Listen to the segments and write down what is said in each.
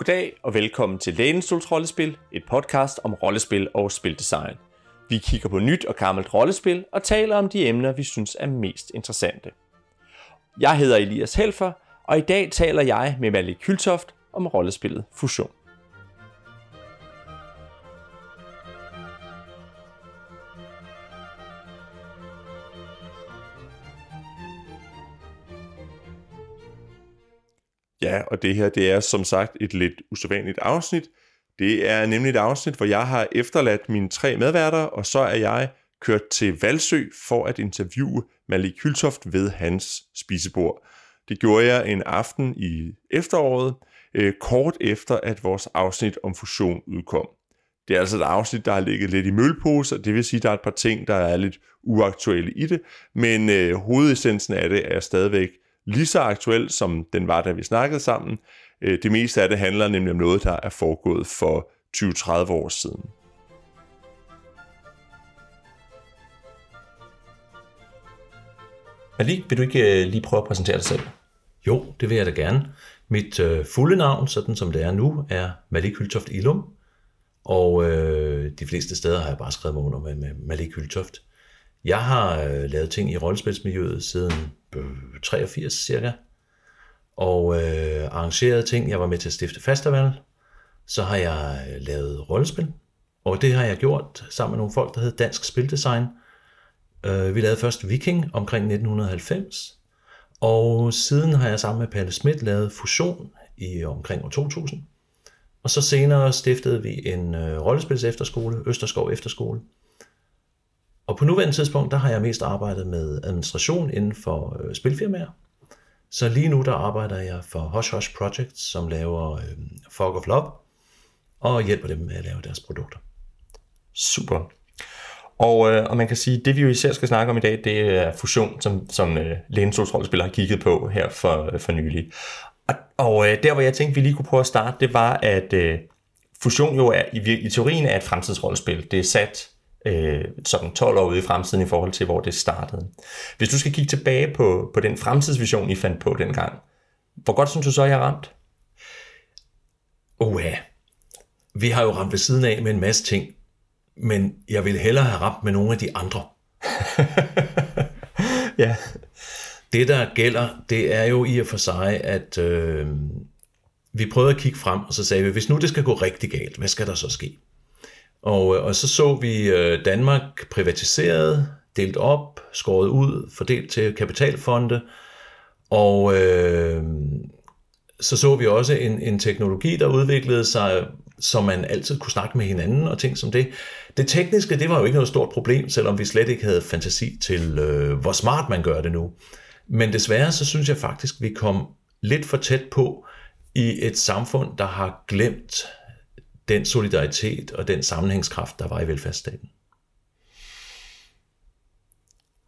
Goddag og velkommen til Lænestols Rollespil, et podcast om rollespil og spildesign. Vi kigger på nyt og gammelt rollespil og taler om de emner, vi synes er mest interessante. Jeg hedder Elias Helfer, og i dag taler jeg med Malik Kyltoft om rollespillet Fusion. Ja, og det her det er som sagt et lidt usædvanligt afsnit. Det er nemlig et afsnit, hvor jeg har efterladt mine tre medværter, og så er jeg kørt til Valsø for at interviewe Malik Hyltoft ved hans spisebord. Det gjorde jeg en aften i efteråret, øh, kort efter at vores afsnit om fusion udkom. Det er altså et afsnit, der har ligget lidt i mølpose, og det vil sige, at der er et par ting, der er lidt uaktuelle i det, men øh, hovedessensen af det er stadigvæk lige så aktuel, som den var, da vi snakkede sammen. Øh, det meste af det handler nemlig om noget, der er foregået for 20-30 år siden. Malik, vil du ikke øh, lige prøve at præsentere dig selv? Jo, det vil jeg da gerne. Mit øh, fulde navn, sådan som det er nu, er Malik Hyltoft Ilum. Og øh, de fleste steder har jeg bare skrevet mig under med, med Malik Hyltoft. Jeg har øh, lavet ting i rollespilsmiljøet siden øh, 83 cirka, og øh, arrangeret ting. Jeg var med til at stifte festival. Så har jeg øh, lavet rollespil, og det har jeg gjort sammen med nogle folk, der hed Dansk Spildesign. Øh, vi lavede først Viking omkring 1990, og siden har jeg sammen med Palle Schmidt lavet Fusion i omkring år 2000. Og så senere stiftede vi en øh, rollespils efterskole, Østerskov Efterskole, og på nuværende tidspunkt, der har jeg mest arbejdet med administration inden for øh, spilfirmaer. Så lige nu, der arbejder jeg for Hush Hush Projects, som laver øh, Fog of Love, og hjælper dem med at lave deres produkter. Super. Og, øh, og man kan sige, det vi jo især skal snakke om i dag, det er fusion, som, som øh, Lænesols rollespiller har kigget på her for, øh, for nylig. Og, og øh, der, hvor jeg tænkte, vi lige kunne prøve at starte, det var, at øh, fusion jo er, i, i teorien er et fremtidsrollespil. Det er sat øh, sådan 12 år ude i fremtiden i forhold til, hvor det startede. Hvis du skal kigge tilbage på, på den fremtidsvision, I fandt på dengang, hvor godt synes du så, jeg har ramt? Uha, vi har jo ramt ved siden af med en masse ting, men jeg vil hellere have ramt med nogle af de andre. ja. Det, der gælder, det er jo i og for sig, at øh, vi prøvede at kigge frem, og så sagde vi, hvis nu det skal gå rigtig galt, hvad skal der så ske? Og, øh, og så så vi øh, Danmark privatiseret, delt op, skåret ud, fordelt til kapitalfonde, og øh, så så vi også en, en teknologi, der udviklede sig, så man altid kunne snakke med hinanden og ting som det. Det tekniske, det var jo ikke noget stort problem, selvom vi slet ikke havde fantasi til, øh, hvor smart man gør det nu. Men desværre, så synes jeg faktisk, vi kom lidt for tæt på i et samfund, der har glemt den solidaritet og den sammenhængskraft, der var i velfærdsstaten.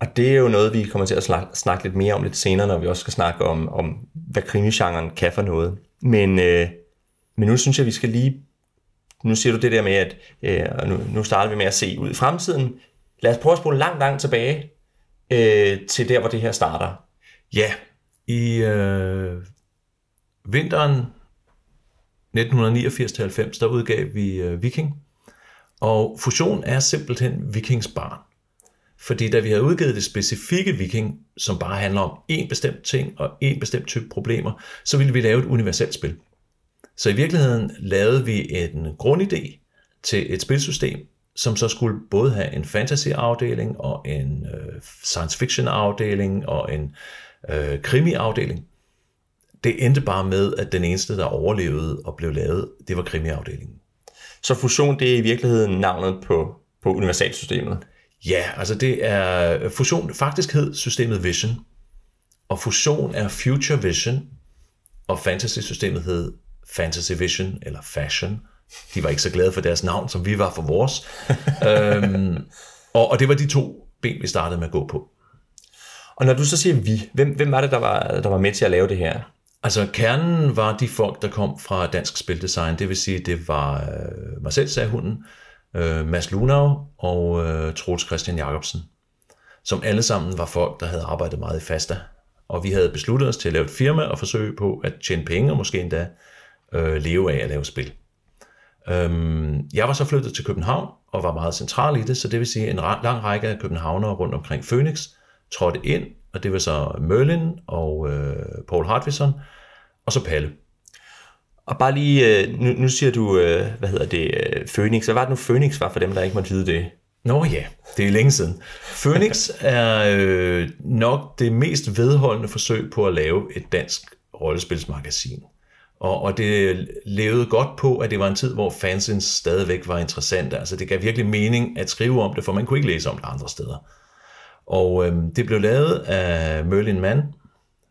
Og det er jo noget, vi kommer til at snakke, snakke lidt mere om lidt senere, når vi også skal snakke om, om hvad krimigenren kan for noget. Men, øh, men nu synes jeg, vi skal lige... Nu siger du det der med, at øh, nu, nu starter vi med at se ud i fremtiden. Lad os prøve at spole langt, langt tilbage øh, til der, hvor det her starter. Ja, i øh, vinteren 1989-90, der udgav vi øh, Viking. Og fusion er simpelthen Vikings barn. Fordi da vi havde udgivet det specifikke Viking, som bare handler om én bestemt ting og én bestemt type problemer, så ville vi lave et universelt spil. Så i virkeligheden lavede vi en grundidé til et spilsystem, som så skulle både have en fantasy-afdeling og en øh, science fiction-afdeling og en øh, krimi-afdeling det endte bare med, at den eneste, der overlevede og blev lavet, det var krimiafdelingen. Så fusion, det er i virkeligheden navnet på, på universalsystemet? Ja, altså det er fusion, faktisk hed systemet Vision, og fusion er Future Vision, og fantasy-systemet hed Fantasy Vision, eller Fashion. De var ikke så glade for deres navn, som vi var for vores. øhm, og, og det var de to ben, vi startede med at gå på. Og når du så siger vi, hvem, hvem var det, der var, der var med til at lave det her? Altså kernen var de folk, der kom fra Dansk Spildesign. Det vil sige, det var øh, mig selv, sagde hunden, øh, Mads Lunau og øh, Troels Christian Jacobsen, som alle sammen var folk, der havde arbejdet meget i Fasta. Og vi havde besluttet os til at lave et firma og forsøge på at tjene penge, og måske endda øh, leve af at lave spil. Øhm, jeg var så flyttet til København og var meget central i det, så det vil sige, en lang række af københavnere rundt omkring Phoenix trådte ind, og det var så Merlin og øh, Paul Hartvison, og så Palle. Og bare lige, øh, nu, nu siger du, øh, hvad hedder det, øh, Phoenix. Hvad var det nu, Phoenix var for dem, der ikke måtte vide det? Nå ja, det er længe siden. Phoenix er øh, nok det mest vedholdende forsøg på at lave et dansk rollespilsmagasin. Og, og det levede godt på, at det var en tid, hvor fansins stadigvæk var interessante. Altså det gav virkelig mening at skrive om det, for man kunne ikke læse om det andre steder. Og øh, det blev lavet af Merlin Mann,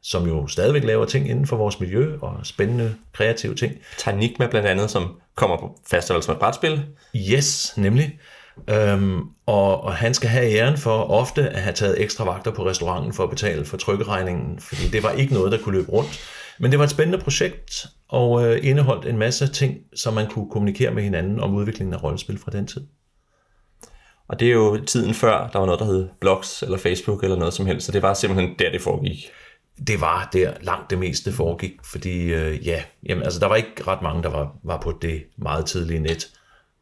som jo stadigvæk laver ting inden for vores miljø, og spændende, kreative ting. Tanigma blandt andet, som kommer på som et brætspil. Yes, nemlig. Øhm, og, og han skal have æren for ofte at have taget ekstra vagter på restauranten for at betale for trykkeregningen, fordi det var ikke noget, der kunne løbe rundt. Men det var et spændende projekt, og øh, indeholdt en masse ting, som man kunne kommunikere med hinanden om udviklingen af rollespil fra den tid. Og det er jo tiden før, der var noget, der hed blogs eller Facebook eller noget som helst, så det var simpelthen der, det foregik. Det var der langt det meste foregik, fordi øh, ja, jamen, altså, der var ikke ret mange, der var, var på det meget tidlige net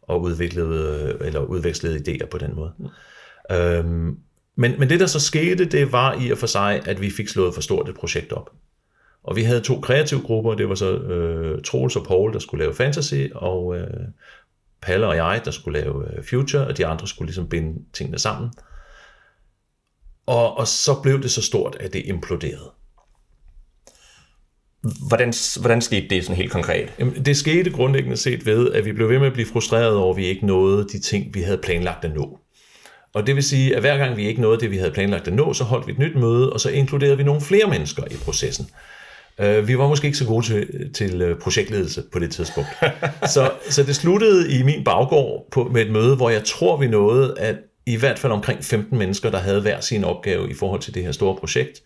og udviklede, øh, eller udvekslede idéer på den måde. Mm. Øhm, men, men det, der så skete, det var i og for sig, at vi fik slået for stort et projekt op. Og vi havde to kreative grupper, det var så øh, Troels og Paul, der skulle lave fantasy, og øh, Palle og jeg, der skulle lave øh, future, og de andre skulle ligesom binde tingene sammen. Og, og så blev det så stort, at det imploderede. Hvordan, hvordan skete det sådan helt konkret? Jamen, det skete grundlæggende set ved, at vi blev ved med at blive frustreret over, at vi ikke nåede de ting, vi havde planlagt at nå. Og det vil sige, at hver gang vi ikke nåede det, vi havde planlagt at nå, så holdt vi et nyt møde, og så inkluderede vi nogle flere mennesker i processen. Uh, vi var måske ikke så gode til, til øh, projektledelse på det tidspunkt. så, så det sluttede i min baggård på, med et møde, hvor jeg tror, vi nåede, at i hvert fald omkring 15 mennesker, der havde hver sin opgave i forhold til det her store projekt.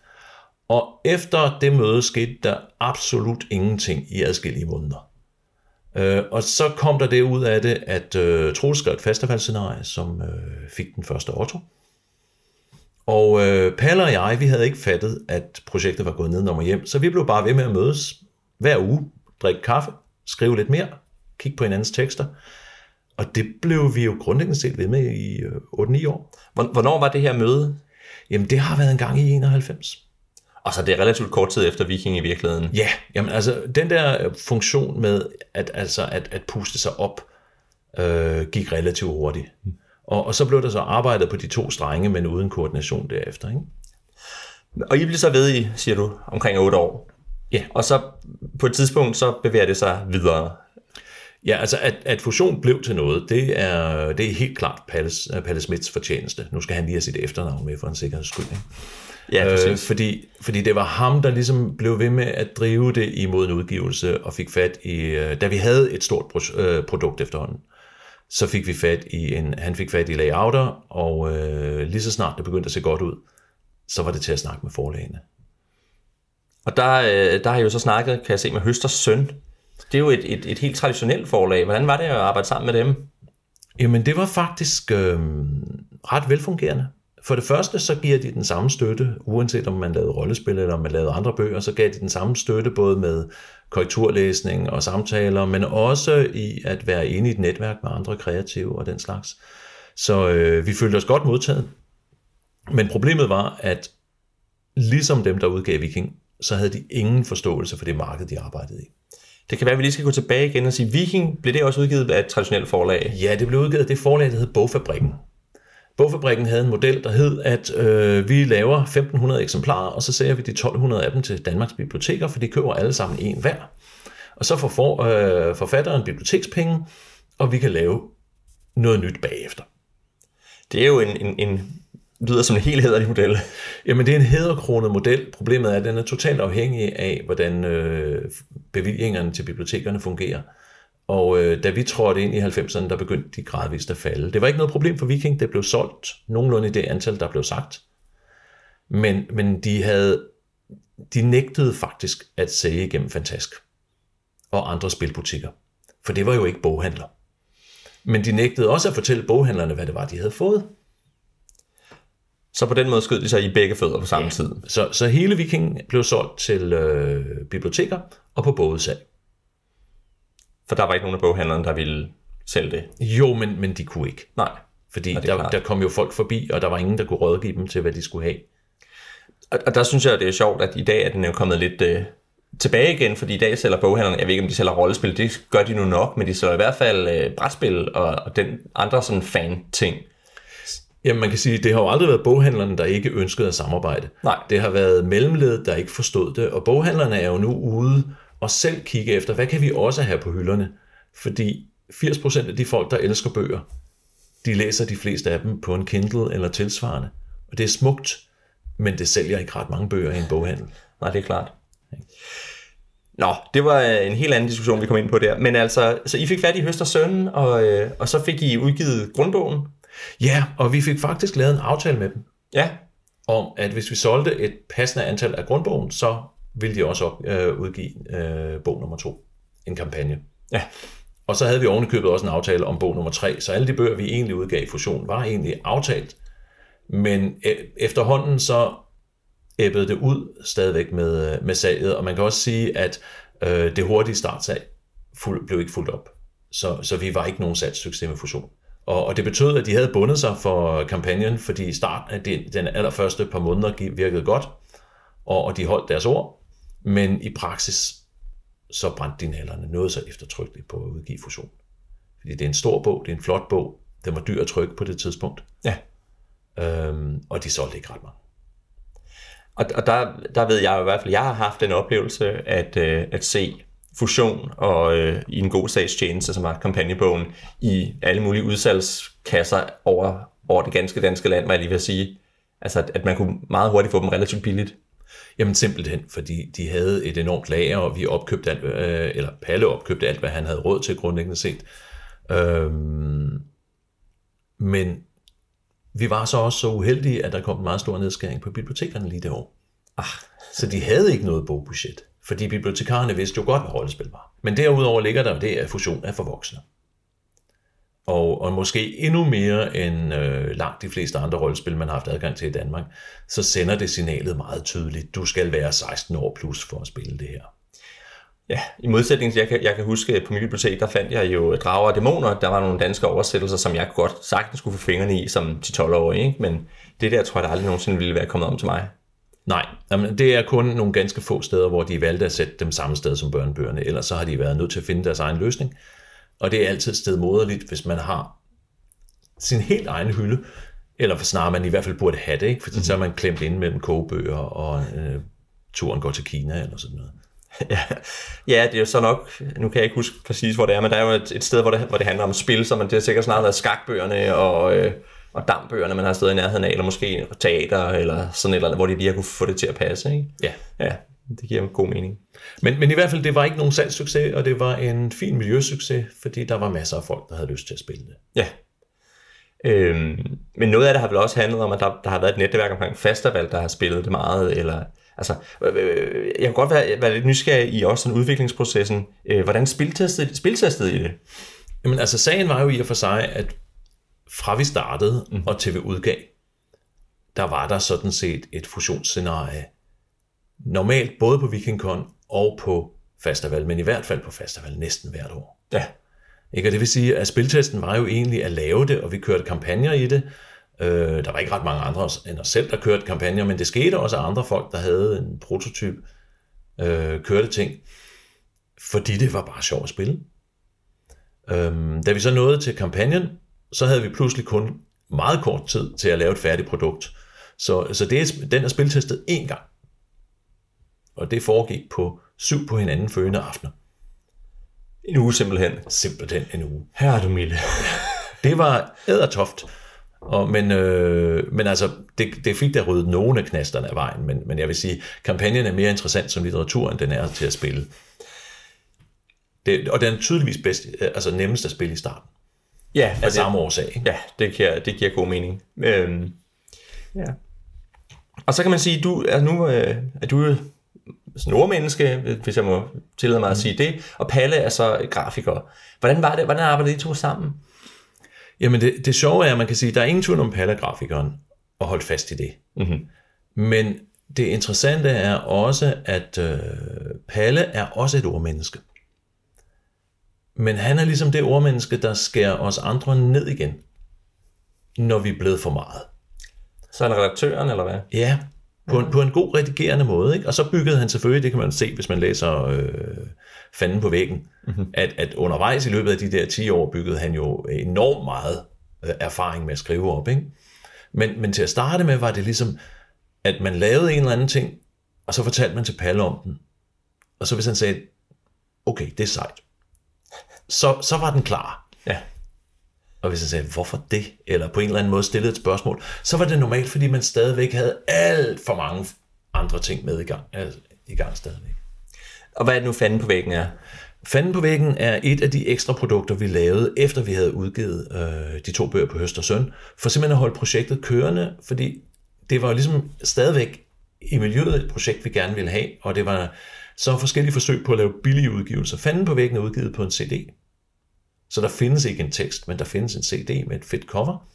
Og efter det møde skete der absolut ingenting i adskillige måneder. Uh, og så kom der det ud af det, at uh, Troels skrev et festivalscenarie, som uh, fik den første Otto. Og øh, Palle og jeg, vi havde ikke fattet, at projektet var gået ned og hjem, så vi blev bare ved med at mødes hver uge, drikke kaffe, skrive lidt mere, kigge på hinandens tekster. Og det blev vi jo grundlæggende set ved med i øh, 8-9 år. Hvornår var det her møde? Jamen, det har været en gang i 91. Og så det er relativt kort tid efter Viking i virkeligheden. Ja, jamen altså, den der funktion med at, altså, at, at puste sig op, øh, gik relativt hurtigt. Mm. Og, og så blev der så arbejdet på de to strenge, men uden koordination derefter. Ikke? Og I blev så ved i, siger du, omkring 8 år. Ja. Og så på et tidspunkt, så bevæger det sig videre. Ja, altså at, at fusion blev til noget, det er, det er helt klart Palle, Palle Smits fortjeneste. Nu skal han lige have sit efternavn med for en sikkerheds skyld. Ikke? Ja, præcis. Øh, fordi, fordi det var ham, der ligesom blev ved med at drive det imod en udgivelse, og fik fat i, øh, da vi havde et stort øh, produkt efterhånden så fik vi fat i en, han fik fat i layouter, og øh, lige så snart det begyndte at se godt ud, så var det til at snakke med forlagene. Og der, øh, der har jeg jo så snakket, kan jeg se, med Høsters søn. Det er jo et, et, et helt traditionelt forlag. Hvordan var det at arbejde sammen med dem? Jamen, det var faktisk øh, ret velfungerende. For det første, så giver de den samme støtte, uanset om man lavede rollespil eller om man lavede andre bøger, så gav de den samme støtte både med korrekturlæsning og samtaler, men også i at være inde i et netværk med andre kreative og den slags. Så øh, vi følte os godt modtaget. Men problemet var, at ligesom dem, der udgav Viking, så havde de ingen forståelse for det marked, de arbejdede i. Det kan være, at vi lige skal gå tilbage igen og sige, Viking, blev det også udgivet af et traditionelt forlag? Ja, det blev udgivet af det forlag, der hed Bogfabrikken. Bogfabrikken havde en model, der hed, at øh, vi laver 1500 eksemplarer, og så sælger vi de 1200 af dem til Danmarks biblioteker, for de køber alle sammen en hver. Og så får for, øh, forfatteren bibliotekspenge, og vi kan lave noget nyt bagefter. Det er jo en, en, en lyder som en helt hederlig model. Jamen, det er en hederkronet model. Problemet er, at den er totalt afhængig af, hvordan øh, bevillingerne til bibliotekerne fungerer. Og øh, da vi trådte ind i 90'erne, der begyndte de gradvist at falde. Det var ikke noget problem for Viking, det blev solgt nogenlunde i det antal, der blev sagt. Men, men de havde de nægtede faktisk at sælge igennem Fantask og andre spilbutikker. For det var jo ikke boghandler. Men de nægtede også at fortælle boghandlerne, hvad det var, de havde fået. Så på den måde skød de sig i begge fødder på samme ja. tid. Så, så hele Viking blev solgt til øh, biblioteker og på bådesalg. For der var ikke nogen af boghandlerne, der ville sælge det. Jo, men, men de kunne ikke. Nej. Fordi er der, klart. der kom jo folk forbi, og der var ingen, der kunne rådgive dem til, hvad de skulle have. Og, og der synes jeg, det er sjovt, at i dag er den jo kommet lidt øh, tilbage igen, fordi i dag sælger boghandlerne, jeg ved ikke, om de sælger rollespil, det gør de nu nok, men de sælger i hvert fald øh, brætspil og, og den andre sådan fan-ting. Jamen man kan sige, det har jo aldrig været boghandlerne, der ikke ønskede at samarbejde. Nej. Det har været mellemledet, der ikke forstod det, og boghandlerne er jo nu ude og selv kigge efter, hvad kan vi også have på hylderne? Fordi 80% af de folk, der elsker bøger, de læser de fleste af dem på en Kindle eller tilsvarende. Og det er smukt, men det sælger ikke ret mange bøger i en boghandel. Nej, det er klart. Nå, det var øh, en helt anden diskussion, vi kom ind på der. Men altså, så I fik fat i Høster Søn, og, øh, og så fik I udgivet grundbogen. Ja, og vi fik faktisk lavet en aftale med dem, Ja, om at hvis vi solgte et passende antal af grundbogen, så ville de også op, øh, udgive øh, bog nummer to, en kampagne. ja, Og så havde vi ovenikøbet også en aftale om bog nummer tre, så alle de bøger, vi egentlig udgav i Fusion, var egentlig aftalt. Men efterhånden så æbbede det ud stadigvæk med, med salget, og man kan også sige, at øh, det hurtige startsalg fuld, blev ikke fuldt op. Så, så vi var ikke nogen salgssucces med Fusion. Og, og det betød, at de havde bundet sig for kampagnen, fordi af den, den allerførste par måneder virkede godt, og, og de holdt deres ord. Men i praksis, så brændte de nallerne noget så eftertrykkeligt på at udgive Fusion. Fordi det er en stor bog, det er en flot bog, den var dyr at trykke på det tidspunkt, ja. øhm, og de solgte ikke ret mange. Og, og der, der ved jeg i hvert fald, jeg har haft den oplevelse at, øh, at se fusion og øh, i en god sagstjeneste, som var kampagnebogen, i alle mulige udsalgskasser over, over det ganske danske land, hvad jeg lige vil sige. Altså, at, at man kunne meget hurtigt få dem relativt billigt. Jamen simpelthen, fordi de havde et enormt lager, og vi opkøbte alt, øh, eller Palle opkøbte alt, hvad han havde råd til grundlæggende set. Øhm, men vi var så også så uheldige, at der kom en meget stor nedskæring på bibliotekerne lige det år. Ah, Så de havde ikke noget bogbudget, fordi bibliotekarerne vidste jo godt, hvad rollespil var. Men derudover ligger der det, at fusion er for voksne. Og, og måske endnu mere end øh, langt de fleste andre rollespil, man har haft adgang til i Danmark, så sender det signalet meget tydeligt. Du skal være 16 år plus for at spille det her. Ja, i modsætning til, jeg kan, jeg kan huske, på mit bibliotek, der fandt jeg jo Drager og Dæmoner. Der var nogle danske oversættelser, som jeg godt sagtens skulle få fingrene i som 10-12-årig, ikke? Men det der tror jeg, der aldrig nogensinde ville være kommet om til mig. Nej, jamen, det er kun nogle ganske få steder, hvor de valgte at sætte dem samme sted som børnebøgerne, ellers så har de været nødt til at finde deres egen løsning. Og det er altid stedmoderligt, hvis man har sin helt egen hylde, eller for snarere man i hvert fald burde have det, ikke? fordi mm. så er man klemt inde mellem kogebøger og øh, turen går til Kina eller sådan noget. Ja, ja, det er jo så nok, nu kan jeg ikke huske præcis, hvor det er, men der er jo et, et sted, hvor det, hvor det handler om spil, så man, det har sikkert snart været skakbøgerne og, øh, og dambøgerne, man har stået i nærheden af, eller måske teater, eller sådan et eller andet, hvor de lige har kunne få det til at passe, ikke? Ja. Ja, det giver god mening. Men, men i hvert fald, det var ikke nogen salgssucces, og det var en fin miljøsucces, fordi der var masser af folk, der havde lyst til at spille det. Ja. Øhm, men noget af det har vel også handlet om, at der, der har været et netværk omkring Fastervalg, der har spillet det meget, eller altså, øh, jeg kan godt være, være lidt nysgerrig i også sådan udviklingsprocessen. Øh, hvordan spiltestede, spiltestede I det? Jamen altså, sagen var jo i og for sig, at fra vi startede mm. og til vi udgav, der var der sådan set et fusionsscenarie. Normalt både på VikingCon og på Fastaval, men i hvert fald på Fastaval næsten hvert år. Ja. Ikke? Og det vil sige, at spiltesten var jo egentlig at lave det, og vi kørte kampagner i det. Øh, der var ikke ret mange andre end os selv, der kørte kampagner, men det skete også af andre folk, der havde en prototyp, øh, kørte ting, fordi det var bare sjovt at spille. Øhm, da vi så nåede til kampagnen, så havde vi pludselig kun meget kort tid til at lave et færdigt produkt. Så, så det er, den er spiltestet én gang. Og det foregik på syv på hinanden følgende aftener. En uge simpelthen. Simpelthen en uge. Her er du milde. Det var ædertoft. Og, men, øh, men altså, det, det fik der ryddet nogle af knasterne af vejen, men, men jeg vil sige, kampagnen er mere interessant som litteratur, end den er til at spille. Det, og den er tydeligvis bedst, altså nemmest at spille i starten, Ja, af det, samme årsag. Ikke? ja det, giver, det giver god mening. Øhm, ja. Og så kan man sige, du er nu øh, er du sådan nordmenneske, hvis jeg må tillade mig at sige det, og Palle er så grafiker. Hvordan var det? Hvordan arbejdede I to sammen? Jamen det, det sjove er, at man kan sige, at der er ingen tvivl om Palla-grafikeren, og holde fast i det. Mm-hmm. Men det interessante er også, at øh, Palle er også et ordmenneske. Men han er ligesom det ordmenneske, der skærer os andre ned igen, når vi er blevet for meget. Så er han redaktøren, eller hvad? Ja, på en, på en god redigerende måde. Ikke? Og så byggede han selvfølgelig, det kan man se, hvis man læser øh, Fanden på væggen, mm-hmm. at, at undervejs i løbet af de der 10 år byggede han jo enormt meget øh, erfaring med at skrive op. Ikke? Men, men til at starte med var det ligesom, at man lavede en eller anden ting, og så fortalte man til Palle om den. Og så hvis han sagde, okay, det er sejt, så, så var den klar. Ja. Og hvis han sagde, hvorfor det? Eller på en eller anden måde stillede et spørgsmål, så var det normalt, fordi man stadigvæk havde alt for mange andre ting med i gang, altså, i gang stadigvæk. Og hvad er det nu fanden på væggen er? Fanden på væggen er et af de ekstra produkter, vi lavede, efter vi havde udgivet øh, de to bøger på Høst og Søn, for simpelthen at holde projektet kørende, fordi det var jo ligesom stadigvæk i miljøet et projekt, vi gerne ville have, og det var så forskellige forsøg på at lave billige udgivelser. Fanden på væggen er udgivet på en CD. Så der findes ikke en tekst, men der findes en CD med et fedt cover,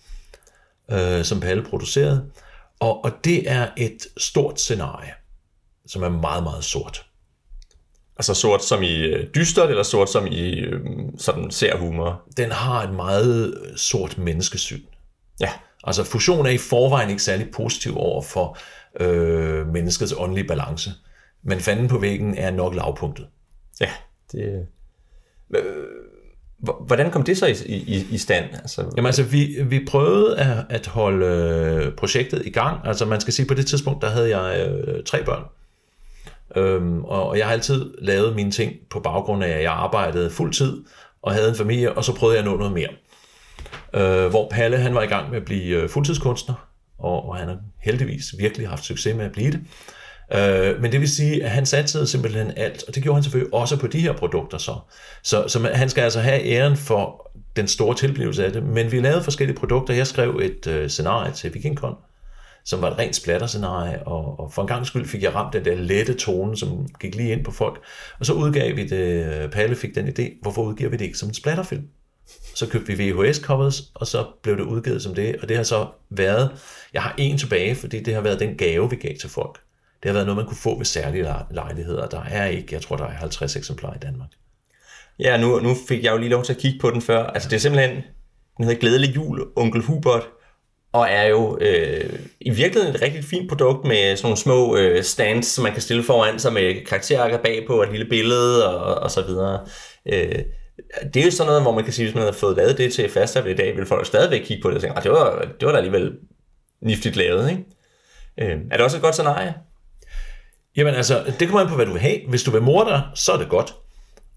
øh, som Palle producerede. Og, og det er et stort scenarie, som er meget, meget sort. Altså sort som i øh, dystert, eller sort som i øh, sådan ser humor? Den har et meget øh, sort menneskesyn. Ja. Altså fusion er i forvejen ikke særlig positiv over for øh, menneskets åndelige balance. Men fanden på væggen er nok lavpunktet. Ja, det... Hvordan kom det så i, i, i stand? Altså, Jamen altså, vi, vi prøvede at, at holde øh, projektet i gang. Altså man skal sige, på det tidspunkt, der havde jeg øh, tre børn. Øhm, og, og jeg har altid lavet mine ting på baggrund af, at jeg arbejdede fuld tid og havde en familie, og så prøvede jeg at nå noget mere. Øh, hvor Palle, han var i gang med at blive øh, fuldtidskunstner, og, og han har heldigvis virkelig haft succes med at blive det. Øh, men det vil sige, at han satsede simpelthen alt, og det gjorde han selvfølgelig også på de her produkter så. Så, så han skal altså have æren for den store tilblivelse af det, men vi lavede forskellige produkter. Jeg skrev et øh, scenarie til VikingCon, som var et rent splatterscenarie, og, og for en gang skyld fik jeg ramt den der lette tone, som gik lige ind på folk. Og så udgav vi det, øh, Palle fik den idé, hvorfor udgiver vi det ikke som en splatterfilm? Så købte vi VHS-covers, og så blev det udgivet som det, og det har så været, jeg har en tilbage, fordi det har været den gave, vi gav til folk. Det har været noget, man kunne få ved særlige lejligheder. Der er ikke, jeg tror, der er 50 eksemplarer i Danmark. Ja, nu, nu fik jeg jo lige lov til at kigge på den før. Altså det er simpelthen, den hedder Glædelig Jul, Onkel Hubert, og er jo øh, i virkeligheden et rigtig fint produkt med sådan nogle små øh, stands, som man kan stille foran sig med karakterarker bagpå og et lille billede og, og så videre. Øh, det er jo sådan noget, hvor man kan sige, hvis man havde fået lavet det til fastsatte i dag, vil folk stadigvæk kigge på det og tænke, ah, det var, det var da alligevel niftigt lavet. Ikke? Øh, er det også et godt scenarie? Jamen altså, det kommer an på, hvad du vil have. Hvis du vil morde dig, så er det godt.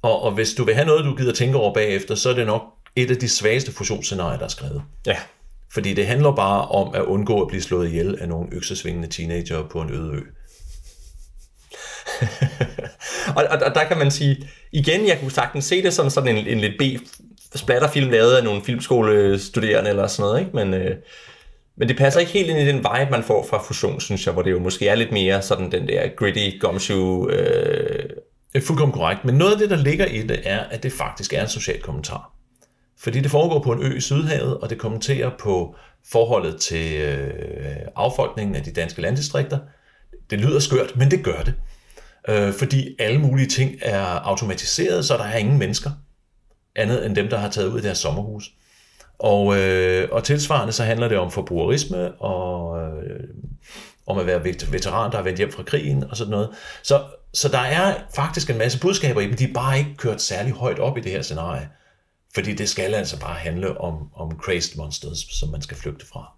Og, og hvis du vil have noget, du gider tænke over bagefter, så er det nok et af de svageste fusionsscenarier, der er skrevet. Ja. Fordi det handler bare om at undgå at blive slået ihjel af nogle øksesvingende teenager på en øde ø. og, og, og der kan man sige, igen, jeg kunne sagtens se det som sådan en, en lidt B-splatterfilm lavet af nogle filmskolestuderende eller sådan noget, ikke? Men, øh, men det passer ikke helt ind i den vibe, man får fra Fusion, synes jeg, hvor det jo måske er lidt mere sådan den der gritty gumshoe... Øh... Fuldkommen korrekt, men noget af det, der ligger i det, er, at det faktisk er en social kommentar. Fordi det foregår på en ø i Sydhavet, og det kommenterer på forholdet til øh, affolkningen af de danske landdistrikter. Det lyder skørt, men det gør det. Øh, fordi alle mulige ting er automatiseret, så der er ingen mennesker, andet end dem, der har taget ud af deres sommerhus. Og, øh, og tilsvarende så handler det om forbrugerisme og øh, om at være veteran, der er vendt hjem fra krigen og sådan noget. Så, så der er faktisk en masse budskaber i dem, de er bare ikke kørt særlig højt op i det her scenarie. Fordi det skal altså bare handle om, om crazed monsters, som man skal flygte fra.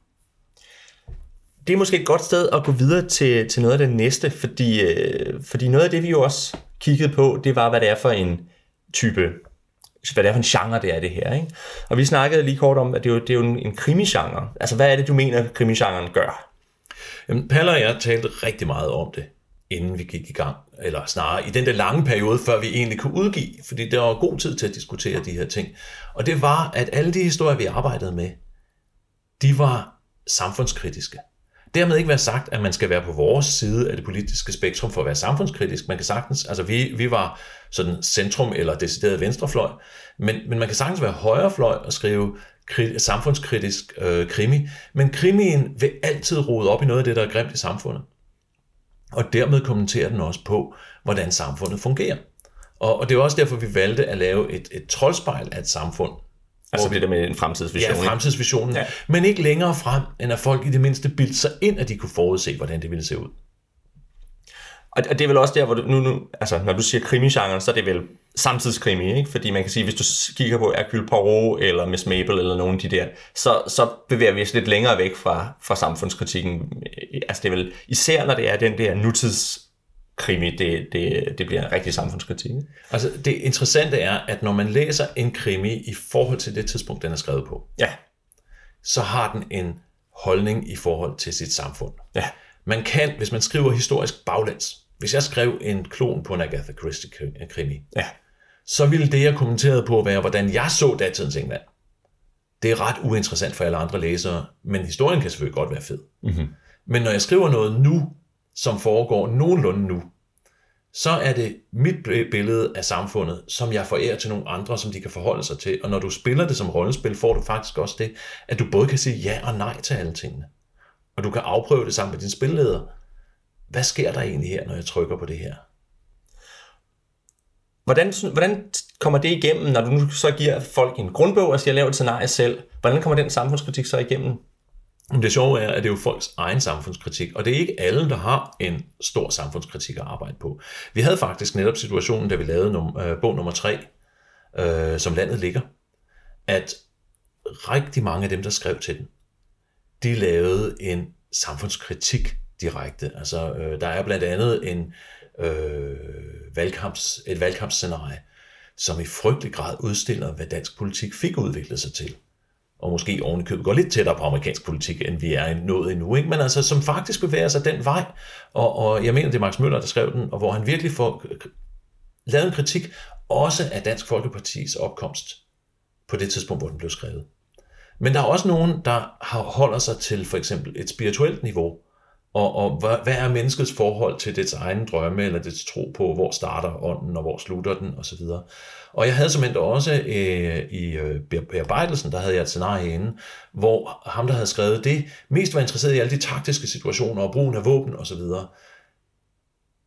Det er måske et godt sted at gå videre til, til noget af det næste, fordi, øh, fordi noget af det, vi jo også kiggede på, det var, hvad det er for en type hvad det er for en genre, det er det her. Ikke? Og vi snakkede lige kort om, at det er jo, det er jo en, en krimigenre. Altså, hvad er det, du mener, krimigenren gør? Jamen, Palle og jeg talte rigtig meget om det, inden vi gik i gang. Eller snarere i den der lange periode, før vi egentlig kunne udgive. Fordi der var god tid til at diskutere de her ting. Og det var, at alle de historier, vi arbejdede med, de var samfundskritiske. Dermed ikke være sagt, at man skal være på vores side af det politiske spektrum for at være samfundskritisk. Man kan sagtens, altså vi, vi var sådan centrum eller decideret venstrefløj, men, men man kan sagtens være højrefløj og skrive kri, samfundskritisk øh, krimi, men krimien vil altid rode op i noget af det, der er grimt i samfundet. Og dermed kommenterer den også på, hvordan samfundet fungerer. Og, og det er også derfor, vi valgte at lave et, et troldspejl af et samfund. Altså det der med en fremtidsvision. Ja, fremtidsvisionen. Ja. Men ikke længere frem, end at folk i det mindste bildte sig ind, at de kunne forudse, hvordan det ville se ud. Og det er vel også der, hvor du, nu, nu, altså, når du siger krimi-genren, så er det vel samtidskrimi, ikke? Fordi man kan sige, hvis du kigger på Hercule Poirot eller Miss Mabel eller nogle af de der, så, så bevæger vi os lidt længere væk fra, fra samfundskritikken. Altså det er vel, især når det er den der nutidskrimi, det, det, det bliver en rigtig samfundskritik. Ikke? Altså, det interessante er, at når man læser en krimi i forhold til det tidspunkt, den er skrevet på, Ja, så har den en holdning i forhold til sit samfund. ja, Man kan, hvis man skriver historisk baglæns, hvis jeg skrev en klon på en Agatha Christie-krimi, ja. så ville det, jeg kommenterede på, være, hvordan jeg så datidens England. Det er ret uinteressant for alle andre læsere, men historien kan selvfølgelig godt være fed. Mm-hmm. Men når jeg skriver noget nu, som foregår nogenlunde nu, så er det mit billede af samfundet, som jeg forærer til nogle andre, som de kan forholde sig til. Og når du spiller det som rollespil, får du faktisk også det, at du både kan sige ja og nej til alle tingene. Og du kan afprøve det sammen med din spilleder. Hvad sker der egentlig her, når jeg trykker på det her? Hvordan, hvordan kommer det igennem, når du nu så giver folk en grundbog og siger, lav et scenarie selv? Hvordan kommer den samfundskritik så igennem? Men det sjove er, at det er jo folks egen samfundskritik, og det er ikke alle, der har en stor samfundskritik at arbejde på. Vi havde faktisk netop situationen, da vi lavede num- øh, bog nummer tre, øh, som landet ligger, at rigtig mange af dem, der skrev til den, de lavede en samfundskritik direkte. Altså, øh, der er blandt andet en øh, valgkamps, et valgkampsscenarie, som i frygtelig grad udstiller, hvad dansk politik fik udviklet sig til og måske ovenikøbet går lidt tættere på amerikansk politik, end vi er nået endnu, ikke? men altså som faktisk bevæger sig den vej, og, og jeg mener, det er Max Møller, der skrev den, og hvor han virkelig får lavet en kritik, også af Dansk Folkepartis opkomst, på det tidspunkt, hvor den blev skrevet. Men der er også nogen, der holder sig til for eksempel et spirituelt niveau, og, og hvad, hvad er menneskets forhold til dets egen drømme, eller dets tro på, hvor starter ånden, og hvor slutter den, osv. Og jeg havde simpelthen også øh, i øh, bearbejdelsen, der havde jeg et scenarie inde, hvor ham, der havde skrevet det, mest var interesseret i alle de taktiske situationer og brugen af våben osv.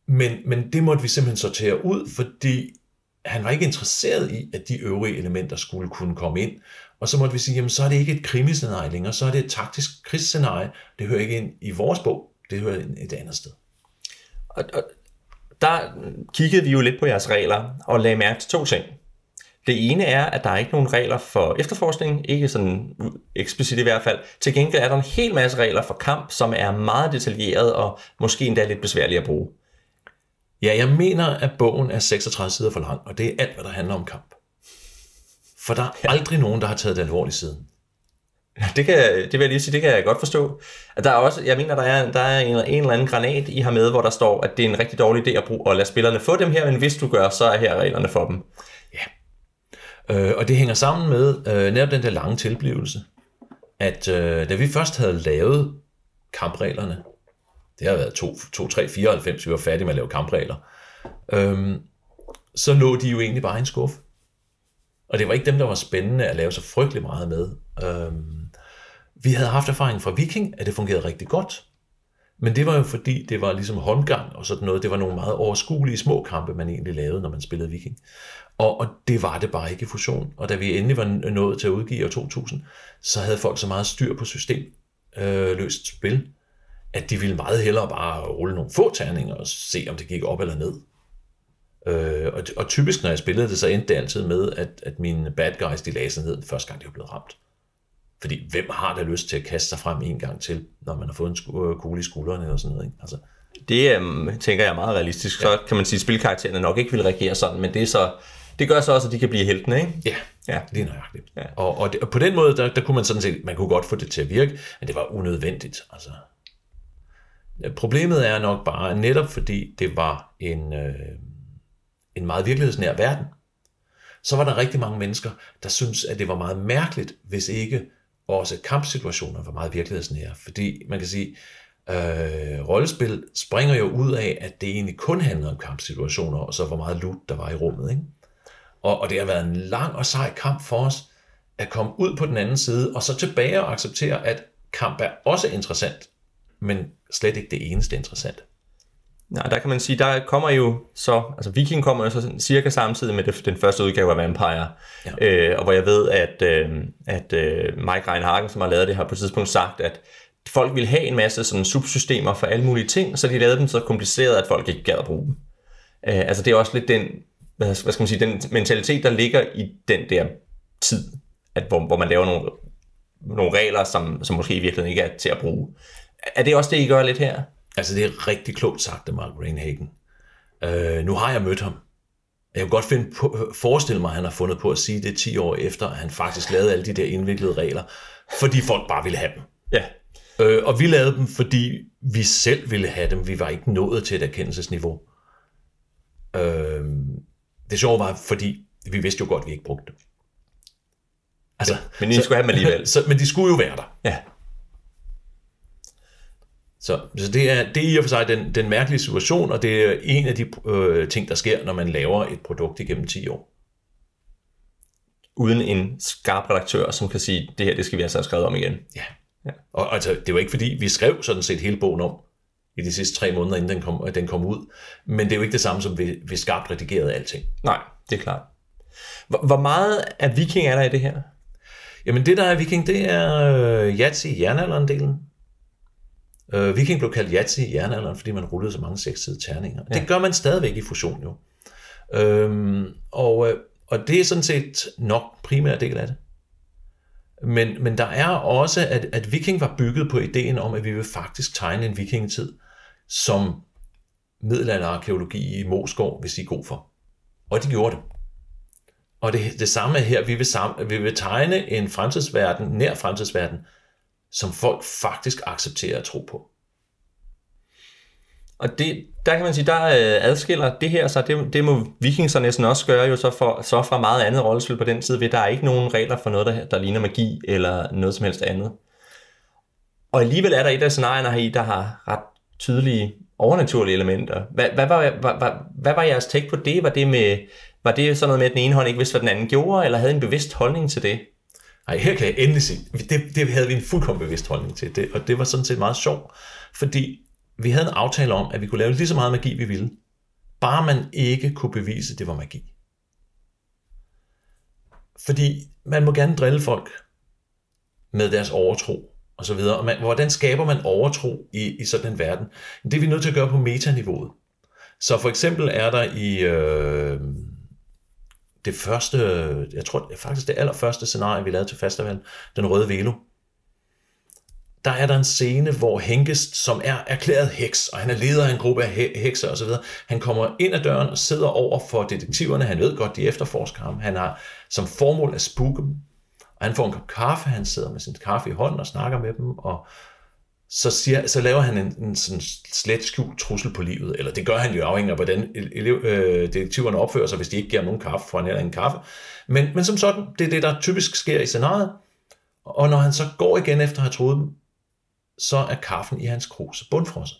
Men, men det måtte vi simpelthen sortere ud, fordi han var ikke interesseret i, at de øvrige elementer skulle kunne komme ind. Og så måtte vi sige, jamen så er det ikke et krimiscenarie længere, så er det et taktisk krigsscenarie. Det hører ikke ind i vores bog, det hører et andet sted. Og, og der kiggede vi jo lidt på jeres regler og lagde mærke til to ting. Det ene er, at der er ikke nogen regler for efterforskning, ikke sådan eksplicit i hvert fald. Til gengæld er der en hel masse regler for kamp, som er meget detaljeret og måske endda lidt besværlige at bruge. Ja, jeg mener, at bogen er 36 sider for lang, og det er alt, hvad der handler om kamp. For der er ja. aldrig nogen, der har taget det alvorligt siden. Det, kan, det vil jeg lige sige, det kan jeg godt forstå. At der er også, jeg mener, der er, der er en, en eller anden granat, I har med, hvor der står, at det er en rigtig dårlig idé at, bruge, at lade spillerne få dem her, men hvis du gør, så er her reglerne for dem. Ja. Øh, og det hænger sammen med øh, netop den der lange tilblivelse, at øh, da vi først havde lavet kampreglerne, det har været 2, 2 3, 94, vi var færdige med at lave kampregler, øh, så lå de jo egentlig bare i en skuffe. Og det var ikke dem, der var spændende at lave så frygtelig meget med. Øhm, vi havde haft erfaring fra Viking, at det fungerede rigtig godt. Men det var jo fordi, det var ligesom håndgang og sådan noget. Det var nogle meget overskuelige små kampe, man egentlig lavede, når man spillede Viking. Og, og det var det bare ikke i fusion. Og da vi endelig var nået til at udgive år 2000, så havde folk så meget styr på system øh, løst spil, at de ville meget hellere bare rulle nogle få terninger og se, om det gik op eller ned. Øh, og, og typisk, når jeg spillede det, så endte det altid med, at, at mine bad guys, de lagde sig ned første gang, de var blevet ramt. Fordi hvem har da lyst til at kaste sig frem en gang til, når man har fået en sku- kugle i skuldrene eller sådan noget, ikke? Altså, Det øhm, tænker jeg er meget realistisk. Så kan man sige, at spilkaraktererne nok ikke vil reagere sådan, men det, er så, det gør så også, at de kan blive heltene, ikke? Ja, Ja. lige nøjagtigt. Ja. Og, og, det, og på den måde, der, der kunne man sådan set, man kunne godt få det til at virke, men det var unødvendigt. Altså. Problemet er nok bare, netop fordi det var en, øh, en meget virkelighedsnær verden, så var der rigtig mange mennesker, der synes at det var meget mærkeligt, hvis ikke også kampsituationer var meget virkelighedsnære. Fordi man kan sige, øh, rollespil springer jo ud af, at det egentlig kun handler om kampsituationer, og så hvor meget loot der var i rummet. Ikke? Og, og det har været en lang og sej kamp for os, at komme ud på den anden side, og så tilbage og acceptere, at kamp er også interessant, men slet ikke det eneste interessante. Nej, der kan man sige, der kommer jo så, altså Viking kommer jo så cirka samtidig med det, den første udgave af Vampire, ja. øh, og hvor jeg ved, at, øh, at øh, Mike Reinhagen, som har lavet det, har på et tidspunkt sagt, at folk ville have en masse sådan subsystemer for alle mulige ting, så de lavede dem så kompliceret, at folk ikke gad at bruge dem. Øh, altså det er også lidt den, hvad skal man sige, den mentalitet, der ligger i den der tid, at hvor, hvor man laver nogle, nogle regler, som, som måske i virkeligheden ikke er til at bruge. Er det også det, I gør lidt her? Altså, det er rigtig klogt sagt af Mark Rainhagen. Øh, nu har jeg mødt ham. Jeg kan godt finde på, forestille mig, at han har fundet på at sige det 10 år efter, at han faktisk lavede alle de der indviklede regler, fordi folk bare ville have dem. Ja. Øh, og vi lavede dem, fordi vi selv ville have dem. Vi var ikke nået til et erkendelsesniveau. Øh, det sjove var, fordi vi vidste jo godt, at vi ikke brugte dem. Altså, ja, men I så, skulle have dem alligevel. Så, men de skulle jo være der. Ja. Så, så det, er, det er i og for sig den, den mærkelige situation, og det er en af de øh, ting, der sker, når man laver et produkt igennem 10 år. Uden en skarp redaktør, som kan sige, det her det skal vi altså have skrevet om igen. Ja. ja. Og altså, det var ikke fordi, vi skrev sådan set hele bogen om i de sidste tre måneder, inden den kom, den kom ud. Men det er jo ikke det samme, som vi, vi skarpt redigerede alting. Nej, det er klart. Hvor, hvor meget af viking er der i det her? Jamen det, der er viking, det er øh, Yatzy jernalderen-delen. Øh, Viking blev kaldt Yatzy i jernalderen, fordi man rullede så mange sekssidede terninger. Ja. Det gør man stadigvæk i fusion jo. Øhm, og, øh, og det er sådan set nok primær del af det. Men, men der er også, at, at Viking var bygget på ideen om, at vi vil faktisk tegne en vikingetid, som middelalderarkeologi i Moskov vil sige god for. Og de gjorde det. Og det, det samme er her, vi vil, sam, vi vil tegne en fremtidsverden, nær fremtidsverden, som folk faktisk accepterer at tro på. Og det, der kan man sige, der øh, adskiller det her, så det, det må vikingerne så næsten også gøre, jo så, for, så fra meget andet rollespil på den tid, ved der er ikke nogen regler for noget, der, der ligner magi eller noget som helst andet. Og alligevel er der et af scenarierne her i, der har ret tydelige overnaturlige elementer. Hvad, hvad, var, hvad, hvad, hvad var jeres take på det? Var det, med, var det sådan noget med, at den ene hånd ikke vidste, hvad den anden gjorde, eller havde en bevidst holdning til det? Nej, her kan jeg endelig se. Det, det havde vi en fuldkommen bevidst holdning til, det, og det var sådan set meget sjovt, fordi vi havde en aftale om, at vi kunne lave lige så meget magi, vi ville. Bare man ikke kunne bevise, at det var magi. Fordi man må gerne drille folk med deres overtro og så videre. Og man, hvordan skaber man overtro i, i sådan en verden? Det er vi nødt til at gøre på metaniveauet. Så for eksempel er der i øh, det første, jeg tror faktisk det allerførste scenarie, vi lavede til festival, Den Røde Velo, der er der en scene, hvor Henkest, som er erklæret heks, og han er leder af en gruppe af hekser osv., han kommer ind ad døren og sidder over for detektiverne. Han ved godt, de efterforsker ham. Han har som formål at spooke dem. Og han får en kop kaffe, han sidder med sin kaffe i hånden og snakker med dem, og så, siger, så laver han en, en sådan slet skjult trussel på livet, eller det gør han jo afhængig af, hvordan elev, øh, detektiverne opfører sig, hvis de ikke giver nogen kaffe, for han heller ingen kaffe. Men, men som sådan, det er det, der typisk sker i scenariet. Og når han så går igen efter at have troet dem, så er kaffen i hans kruse bundfrosset.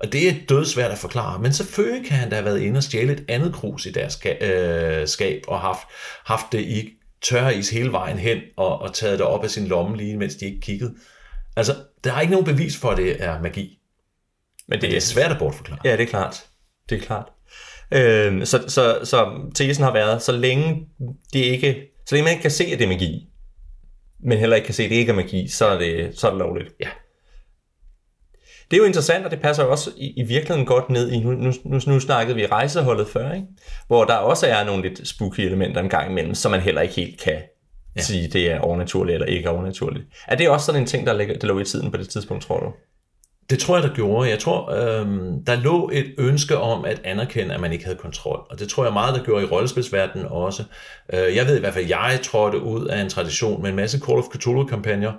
Og det er dødsvært at forklare, men selvfølgelig kan han da have været inde og stjæle et andet krus i deres øh, skab og haft, haft det i tørre is hele vejen hen og, og taget det op af sin lomme lige mens de ikke kiggede. Altså, der er ikke nogen bevis for, at det er magi. Men det, men det er svært at bortforklare. Ja, det er klart. Det er klart. Øh, så, så, så tesen har været, så længe det ikke, så længe man ikke kan se, at det er magi, men heller ikke kan se, at det ikke er magi, så er det, så er det lovligt. Ja. Det er jo interessant, og det passer jo også i, i virkeligheden godt ned i, nu, nu, nu, snakkede vi rejseholdet før, ikke? hvor der også er nogle lidt spooky elementer en gang imellem, som man heller ikke helt kan ja. sige, det er overnaturligt eller ikke overnaturligt. Er det også sådan en ting, der, ligger, der lå i tiden på det tidspunkt, tror du? Det tror jeg, der gjorde. Jeg tror, øhm, der lå et ønske om at anerkende, at man ikke havde kontrol. Og det tror jeg meget, der gjorde i rollespilsverdenen også. Øh, jeg ved i hvert fald, jeg trådte ud af en tradition med en masse Call of Cthulhu-kampagner,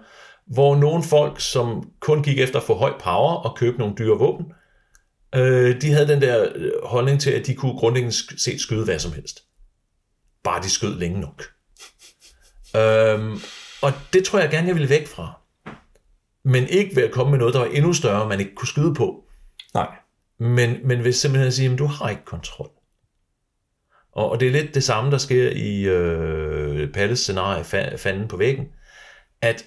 hvor nogle folk, som kun gik efter at få høj power og købe nogle dyre våben, øh, de havde den der øh, holdning til, at de kunne grundlæggende set skyde hvad som helst. Bare de skød længe nok. øhm, og det tror jeg gerne, jeg ville væk fra men ikke ved at komme med noget, der var endnu større, man ikke kunne skyde på. Nej. Men, men ved simpelthen at sige, at du har ikke kontrol. Og, og det er lidt det samme, der sker i øh, Palles scenarie, Fanden på væggen, at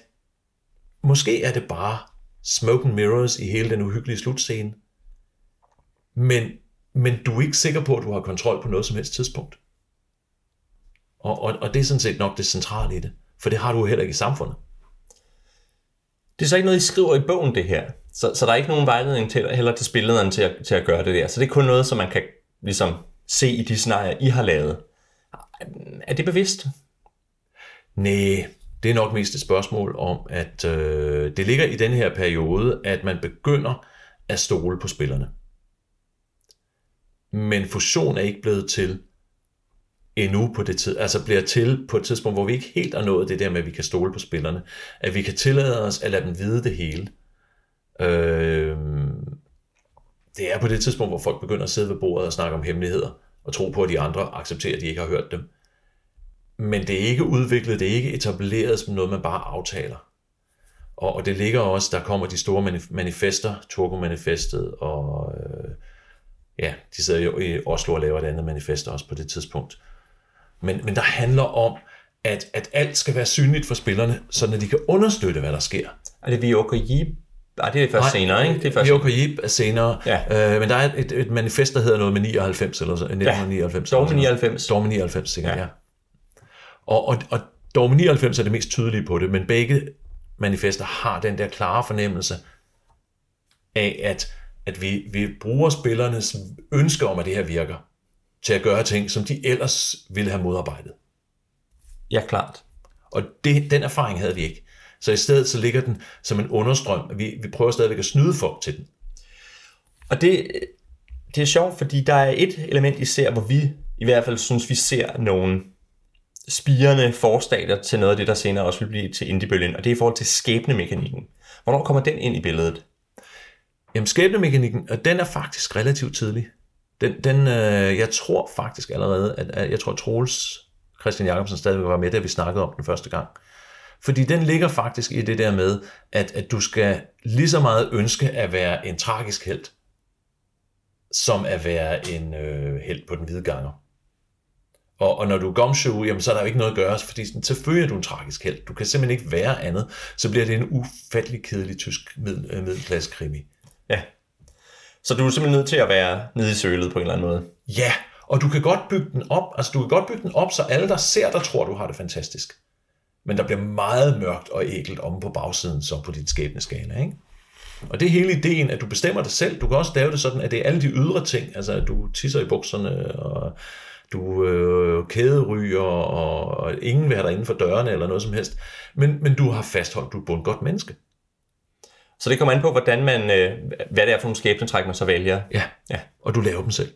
måske er det bare smoke and mirrors i hele den uhyggelige slutscene. Men, men du er ikke sikker på, at du har kontrol på noget som helst tidspunkt. Og, og, og det er sådan set nok det centrale i det. For det har du heller ikke i samfundet. Det er så ikke noget, I skriver i bogen, det her. Så, så der er ikke nogen vejledning til, heller til spillederen til at, til at gøre det der. Så det er kun noget, som man kan ligesom se i de scenarier, I har lavet. Er det bevidst? Nej, det er nok mest et spørgsmål om, at øh, det ligger i den her periode, at man begynder at stole på spillerne. Men fusion er ikke blevet til endnu på det tid, altså bliver til på et tidspunkt, hvor vi ikke helt har nået det der med, at vi kan stole på spillerne. At vi kan tillade os at lade dem vide det hele. Øh, det er på det tidspunkt, hvor folk begynder at sidde ved bordet og snakke om hemmeligheder, og tro på, at de andre accepterer, at de ikke har hørt dem. Men det er ikke udviklet, det er ikke etableret som noget, man bare aftaler. Og, og det ligger også, der kommer de store manifester, Turko-manifestet, og øh, ja, de sidder jo i Oslo og laver et andet manifest også på det tidspunkt. Men, men der handler om, at, at alt skal være synligt for spillerne, så de kan understøtte, hvad der sker. Er det vi OKJ Nej, det er først Nej, senere, ikke? Det er først... Jib er senere, ja. øh, men der er et, et manifest, der hedder noget med 99, eller så, 1999. Ja, Dogme 99. Dogme 99, sikkert, ja. ja. Og, og, og Dogme 99 er det mest tydelige på det, men begge manifester har den der klare fornemmelse af, at, at vi, vi bruger spillernes ønske om, at det her virker, til at gøre ting, som de ellers ville have modarbejdet. Ja, klart. Og det, den erfaring havde vi ikke. Så i stedet så ligger den som en understrøm. Vi, vi prøver stadigvæk at snyde folk til den. Og det, det er sjovt, fordi der er et element i ser, hvor vi i hvert fald synes, vi ser nogle spirende forstadier til noget af det, der senere også vil blive til indiebølgen, og det er i forhold til skæbnemekanikken. Hvornår kommer den ind i billedet? Jamen skæbnemekanikken, og den er faktisk relativt tidlig. Den, den øh, jeg tror faktisk allerede, at, at jeg tror Troels Christian Jacobsen stadigvæk var med, da vi snakkede om den første gang. Fordi den ligger faktisk i det der med, at, at du skal lige så meget ønske at være en tragisk held, som at være en øh, held på den hvide ganger. Og, og når du er gumshoe, jamen, så er der jo ikke noget at gøre, fordi selvfølgelig er du en tragisk held. Du kan simpelthen ikke være andet. Så bliver det en ufattelig kedelig tysk middel, øh, middelklasse krimi. Ja. Så du er simpelthen nødt til at være nede i sølet på en eller anden måde. Ja, og du kan godt bygge den op. Altså du kan godt bygge den op, så alle, der ser dig, tror, du har det fantastisk. Men der bliver meget mørkt og ægelt om på bagsiden, så på dit skæbneskala, ikke? Og det er hele ideen, at du bestemmer dig selv. Du kan også lave det sådan, at det er alle de ydre ting, altså at du tisser i bukserne, og du øh, kæderyger, og, og ingen vil have dig inden for dørene eller noget som helst. Men, men du har fastholdt, du er et godt menneske. Så det kommer an på, hvordan man, øh, hvad det er for nogle skæbnetræk, man så vælger. Ja. ja, og du laver dem selv.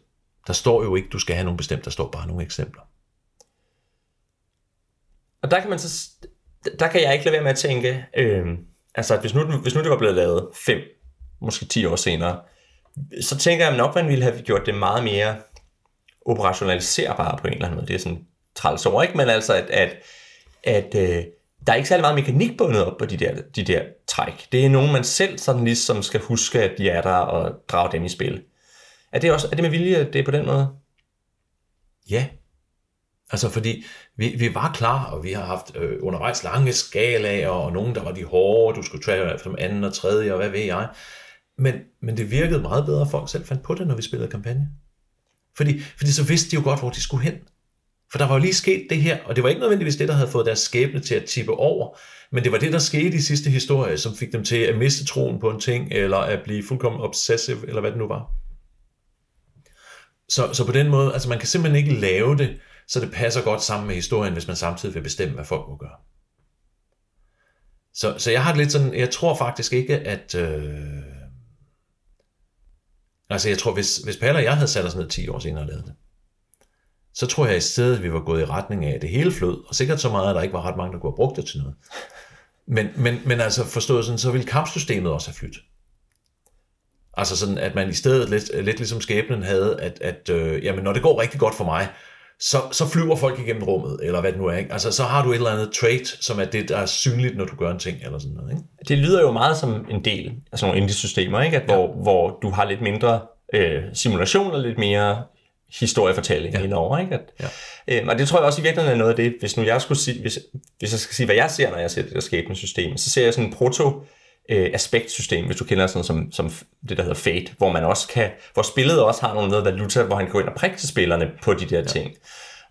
Der står jo ikke, du skal have nogle bestemt, der står bare nogle eksempler. Og der kan man så, der kan jeg ikke lade være med at tænke, øh, altså hvis nu, hvis nu det var blevet lavet fem, måske 10 år senere, så tænker jeg nok, man ville have gjort det meget mere operationaliserbare på en eller anden måde. Det er sådan træls over, ikke? Men altså, at, at, at øh, der er ikke særlig meget mekanik bundet op på de der, de der træk. Det er nogen, man selv sådan ligesom skal huske, at de er der og drage dem i spil. Er det, også, er det med vilje, at det er på den måde? Ja. Altså fordi vi, vi var klar, og vi har haft øh, undervejs lange skalaer, og nogen, der var de hårde, du skulle træde som anden og tredje, og hvad ved jeg. Men, men det virkede meget bedre, at folk selv fandt på det, når vi spillede kampagne. Fordi, fordi så vidste de jo godt, hvor de skulle hen. For der var jo lige sket det her, og det var ikke nødvendigvis det, der havde fået deres skæbne til at tippe over, men det var det, der skete i sidste historie, som fik dem til at miste troen på en ting, eller at blive fuldkommen obsessive, eller hvad det nu var. Så, så på den måde, altså man kan simpelthen ikke lave det, så det passer godt sammen med historien, hvis man samtidig vil bestemme, hvad folk må gøre. Så, så jeg har lidt sådan, jeg tror faktisk ikke, at... Øh, altså jeg tror, hvis, hvis Palle og jeg havde sat os ned 10 år senere og lavet det, så tror jeg i stedet, at vi var gået i retning af, at det hele flød, og sikkert så meget, at der ikke var ret mange, der kunne have brugt det til noget. Men, men, men altså forstået sådan, så ville kampsystemet også have flyttet. Altså sådan, at man i stedet lidt, lidt ligesom skæbnen havde, at, at øh, jamen, når det går rigtig godt for mig, så, så flyver folk igennem rummet, eller hvad det nu er. Ikke? Altså, så har du et eller andet trait, som er det, der er synligt, når du gør en ting, eller sådan noget. Ikke? Det lyder jo meget som en del af sådan nogle indie-systemer, ikke? At ja. hvor, hvor du har lidt mindre øh, simulation og lidt mere historiefortælling ja. indover. Ikke? At, ja. øh, og det tror jeg også i virkeligheden er noget af det, hvis nu jeg skulle sige, hvis, hvis jeg skal sige, hvad jeg ser, når jeg ser det der skæbnesystem, så ser jeg sådan en proto øh, aspektsystem, hvis du kender sådan som, som det, der hedder Fate, hvor man også kan, hvor spillet også har noget valuta, hvor han går ind og prikker til spillerne på de der ja. ting.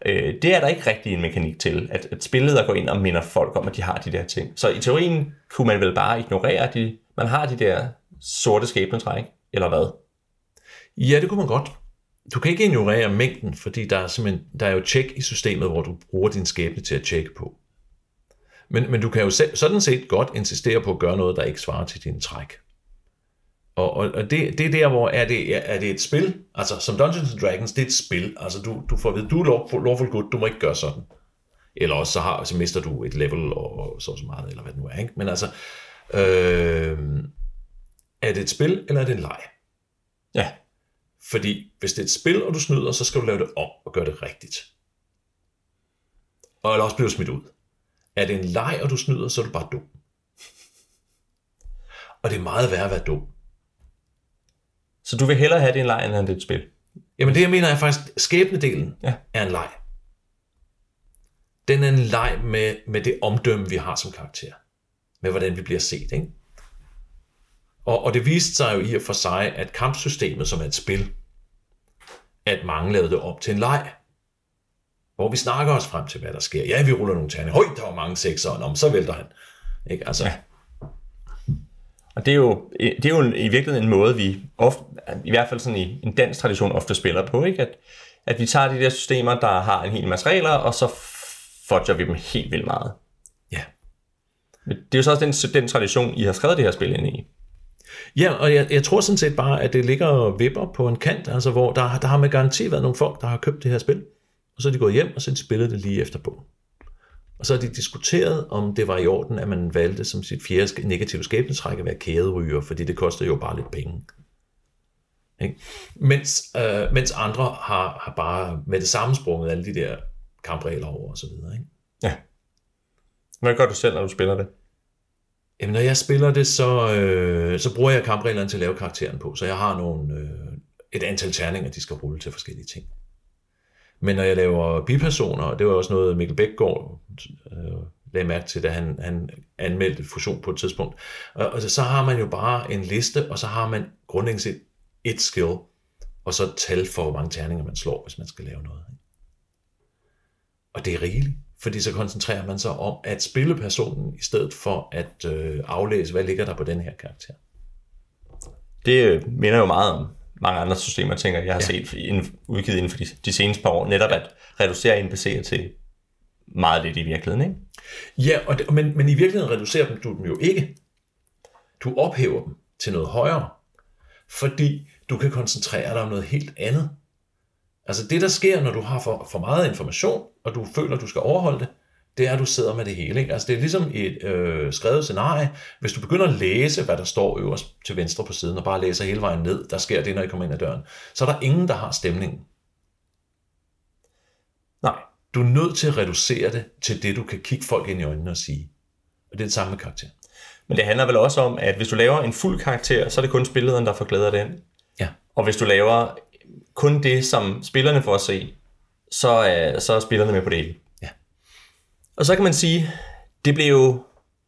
Øh, det er der ikke rigtig en mekanik til, at, at spillet der går ind og minder folk om, at de har de der ting. Så i teorien kunne man vel bare ignorere, at de, man har de der sorte skæbnetræk, eller hvad? Ja, det kunne man godt. Du kan ikke ignorere mængden, fordi der er, simpelthen, der er jo tjek i systemet, hvor du bruger din skæbne til at tjekke på. Men, men du kan jo selv, sådan set godt insistere på at gøre noget, der ikke svarer til din træk. Og, og, og det, det er der, hvor er det, er det et spil, altså som Dungeons and Dragons, det er et spil, altså du, du får at vide, du er lawful, lawful good, du må ikke gøre sådan. Eller også så, har, så mister du et level og så så meget, eller hvad det nu er. Ikke? Men altså, øh, er det et spil, eller er det en leg? Ja. Fordi hvis det er et spil, og du snyder, så skal du lave det om og gøre det rigtigt. Og eller også blive smidt ud. Er det en leg, og du snyder, så er du bare dum. Og det er meget værd at være dum. Så du vil hellere have det en leg, end det et spil? Jamen det, jeg mener, er faktisk, skæbnedelen Ja. er en leg. Den er en leg med, med det omdømme, vi har som karakter. Med hvordan vi bliver set, ikke? Og, og det viste sig jo i og for sig, at kampsystemet, som er et spil, at mange lavede det op til en leg. Hvor vi snakker os frem til, hvad der sker. Ja, vi ruller nogle terninger. Høj, der var mange sekser, men så vælter han. Ikke? Altså, Ja. Og det er jo, det er jo en- i virkeligheden en måde, vi ofte, i hvert fald sådan i en dansk tradition ofte spiller på, ikke? At, at vi tager de der systemer, der har en hel masse regler, og så fudger vi dem helt vildt meget. ja. Men det er jo så også den, den tradition, I har skrevet det her spil ind i. Ja, og jeg, jeg tror sådan set bare, at det ligger og vipper på en kant, altså hvor der, der har med garanti været nogle folk, der har købt det her spil, og så er de gået hjem, og så har de spillet det lige efter bogen. Og så har de diskuteret, om det var i orden, at man valgte som sit fjerde negative skæbnetræk at være kæderyger, fordi det koster jo bare lidt penge. Ikke? Mens, øh, mens andre har, har bare med det samme sprunget alle de der kampregler over og så videre. Ikke? Ja. Hvad gør du selv, når du spiller det? Jamen, når jeg spiller det, så, øh, så bruger jeg kampreglerne til at lave karakteren på. Så jeg har nogle, øh, et antal terninger, de skal rulle til forskellige ting. Men når jeg laver bipersoner, og det var også noget, Mikkel Bækgaard øh, lagde mærke til, da han, han anmeldte fusion på et tidspunkt. Og, og så har man jo bare en liste, og så har man grundlæggende set et skill, og så tal for, hvor mange terninger man slår, hvis man skal lave noget. Og det er rigeligt, fordi så koncentrerer man sig om at spille personen, i stedet for at øh, aflæse, hvad ligger der på den her karakter. Det minder jo meget om mange andre systemer, tænker jeg, har ja. set inden, udgivet inden for de, de seneste par år, netop at reducere NPC'er til meget lidt i virkeligheden, ikke? Ja, og det, men, men i virkeligheden reducerer dem, du dem jo ikke. Du ophæver dem til noget højere, fordi du kan koncentrere dig om noget helt andet. Altså det, der sker, når du har for, for meget information, og du føler, du skal overholde det, det er, at du sidder med det hele. Ikke? Altså det er ligesom et øh, skrevet scenarie. Hvis du begynder at læse, hvad der står øverst til venstre på siden, og bare læser hele vejen ned, der sker det, når I kommer ind ad døren, så er der ingen, der har stemningen. Nej. Du er nødt til at reducere det til det, du kan kigge folk ind i øjnene og sige. Og det er det samme med karakter. Men det handler vel også om, at hvis du laver en fuld karakter, så er det kun spillederen, der får glæde af den. Ja. Og hvis du laver kun det, som spillerne får at se, så er, så er spillerne med på det hele. Og så kan man sige, det blev jo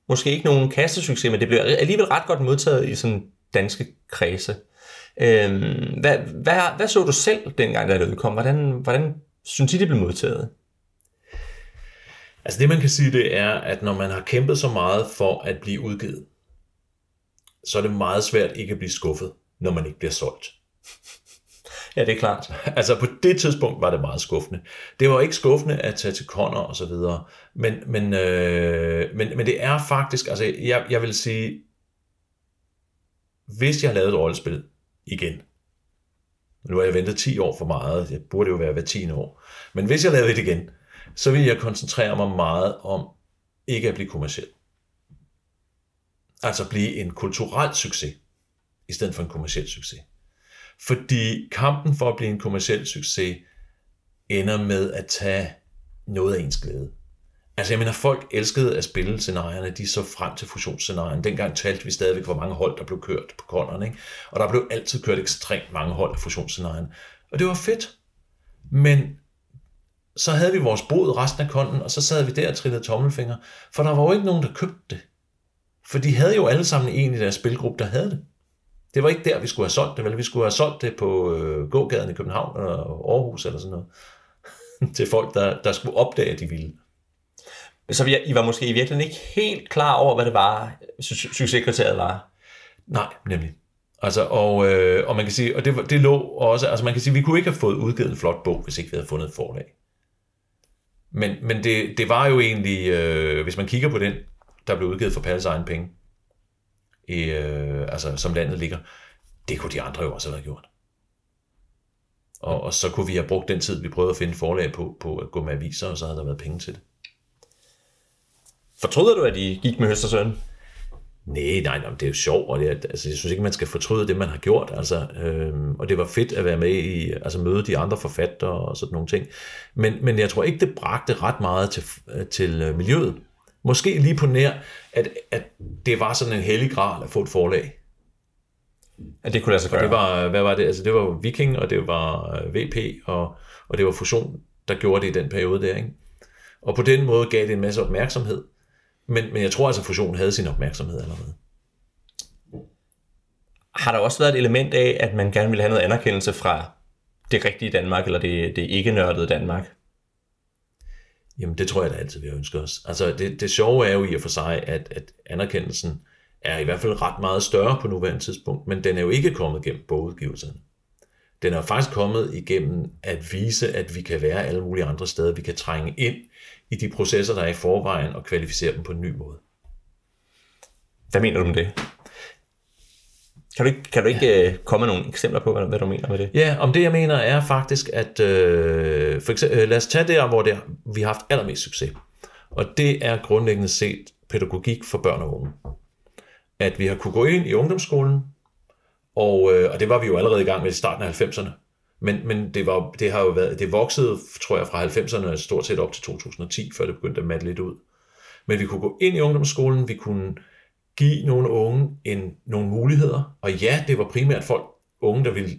måske ikke nogen kastesucces, men det blev alligevel ret godt modtaget i sådan danske kredse. Øhm, hvad, hvad, hvad så du selv dengang, da det udkom? Hvordan, hvordan synes I, det blev modtaget? Altså det man kan sige, det er, at når man har kæmpet så meget for at blive udgivet, så er det meget svært ikke at blive skuffet, når man ikke bliver solgt. Ja, det er klart. Altså på det tidspunkt var det meget skuffende. Det var ikke skuffende at tage til Connor og så videre, men, men, øh, men, men det er faktisk, altså jeg, jeg vil sige, hvis jeg havde lavet et rollespil igen, nu har jeg ventet 10 år for meget, jeg burde jo være hver 10 år, men hvis jeg lavede det igen, så vil jeg koncentrere mig meget om ikke at blive kommersiel. Altså blive en kulturel succes, i stedet for en kommersiel succes. Fordi kampen for at blive en kommersiel succes ender med at tage noget af ens glæde. Altså jeg mener, folk elskede at spille scenarierne, de så frem til fusionsscenarien. Dengang talte vi stadigvæk, hvor mange hold, der blev kørt på konderne, ikke? Og der blev altid kørt ekstremt mange hold af fusionsscenarien. Og det var fedt. Men så havde vi vores bod resten af konden, og så sad vi der og trillede tommelfinger, for der var jo ikke nogen, der købte det. For de havde jo alle sammen en i deres spilgruppe, der havde det. Det var ikke der, vi skulle have solgt det, vel? Vi skulle have solgt det på øh, gågaden i København eller Aarhus eller sådan noget. til folk, der, der skulle opdage, at de ville. Så I var måske i virkeligheden ikke helt klar over, hvad det var, su- succeskriteriet var. Nej, nemlig. Altså, og, øh, og man kan sige, og det, det lå også, altså man kan sige, vi kunne ikke have fået udgivet en flot bog, hvis ikke vi havde fundet et forlag. Men, men det, det var jo egentlig, øh, hvis man kigger på den, der blev udgivet for Palles egen penge, øh, altså som landet ligger, det kunne de andre jo også have gjort. Og, og så kunne vi have brugt den tid, vi prøvede at finde forlag på, på at gå med aviser, og så havde der været penge til det. Fortryder du, at I gik med Høstersøn? Nej, nej, nej, det er jo sjovt, og det er, altså, jeg synes ikke, man skal fortryde det, man har gjort, altså, øhm, og det var fedt at være med i, altså møde de andre forfattere og sådan nogle ting, men, men jeg tror ikke, det bragte ret meget til, øh, til øh, miljøet. Måske lige på nær, at, at det var sådan en hellig gral at få et forlag. At det kunne lade sig gøre. Det var, hvad var det? Altså, det var Viking, og det var øh, VP, og, og det var Fusion, der gjorde det i den periode der, ikke? Og på den måde gav det en masse opmærksomhed. Men, men jeg tror altså, at Fusion havde sin opmærksomhed allerede. Har der også været et element af, at man gerne ville have noget anerkendelse fra det rigtige Danmark, eller det, det ikke-nørdede Danmark? Jamen, det tror jeg da altid, vi har ønsket os. Altså, det, det sjove er jo i og for sig, at, at anerkendelsen er i hvert fald ret meget større på nuværende tidspunkt, men den er jo ikke kommet gennem bogudgivelserne. Den er faktisk kommet igennem at vise, at vi kan være alle mulige andre steder. Vi kan trænge ind i de processer, der er i forvejen, og kvalificere dem på en ny måde. Hvad mener du om det? Kan du ikke, kan du ikke ja. komme med nogle eksempler på, hvad, hvad du mener med det? Ja, om det jeg mener er faktisk, at øh, for eksempel, lad os tage der, hvor det, vi har haft allermest succes. Og det er grundlæggende set pædagogik for børn og unge. At vi har kunne gå ind i ungdomsskolen, og, øh, og det var vi jo allerede i gang med i starten af 90'erne. Men, men det, var, det har jo været, det voksede, tror jeg, fra 90'erne stort set op til 2010, før det begyndte at matte lidt ud. Men vi kunne gå ind i ungdomsskolen, vi kunne give nogle unge en, nogle muligheder. Og ja, det var primært folk, unge, der ville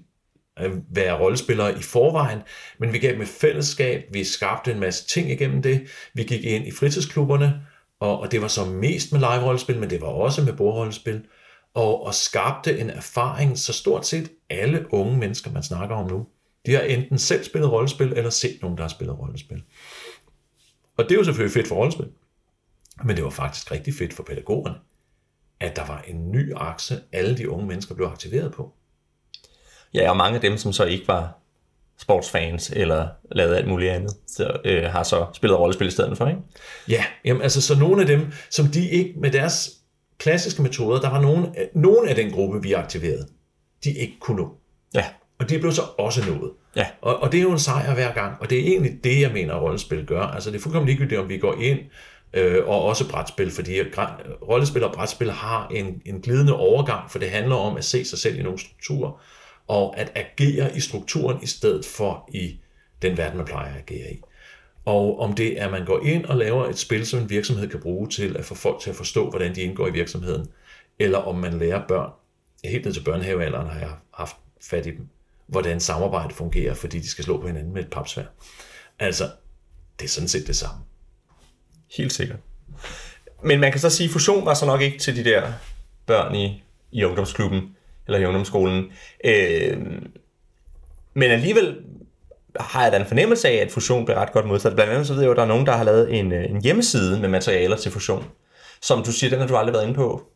øh, være rollespillere i forvejen, men vi gav dem et fællesskab, vi skabte en masse ting igennem det, vi gik ind i fritidsklubberne, og, og det var så mest med live-rollespil, men det var også med bordrollespil, og, og skabte en erfaring, så stort set alle unge mennesker, man snakker om nu, de har enten selv spillet rollespil, eller set nogen, der har spillet rollespil. Og det er jo selvfølgelig fedt for rollespil, men det var faktisk rigtig fedt for pædagogerne, at der var en ny akse, alle de unge mennesker blev aktiveret på. Ja, og mange af dem, som så ikke var sportsfans eller lavede alt muligt andet, så, øh, har så spillet rollespil i stedet for, ikke? Ja, jamen, altså så nogle af dem, som de ikke med deres klassiske metoder, der var nogen, nogen af den gruppe, vi aktiverede, de ikke kunne nå. Ja. Og de blev så også nået. Ja. Og, og det er jo en sejr hver gang, og det er egentlig det, jeg mener, at rollespil gør. Altså det er fuldkommen ligegyldigt, om vi går ind, øh, og også brætspil, fordi rollespil og brætspil har en, en glidende overgang, for det handler om at se sig selv i nogle strukturer, og at agere i strukturen i stedet for i den verden, man plejer at agere i. Og om det er, at man går ind og laver et spil, som en virksomhed kan bruge til at få folk til at forstå, hvordan de indgår i virksomheden, eller om man lærer børn, helt ned til børnehavealderen har jeg haft fat i dem, hvordan samarbejde fungerer, fordi de skal slå på hinanden med et papsvær. Altså, det er sådan set det samme. Helt sikkert. Men man kan så sige, at fusion var så nok ikke til de der børn i, i ungdomsklubben, eller i ungdomsskolen. Øh, men alligevel har jeg da en fornemmelse af, at fusion bliver ret godt modtaget. Blandt andet så ved jeg jo, at der er nogen, der har lavet en, øh, en hjemmeside med materialer til fusion. Som du siger, den har du aldrig været inde på.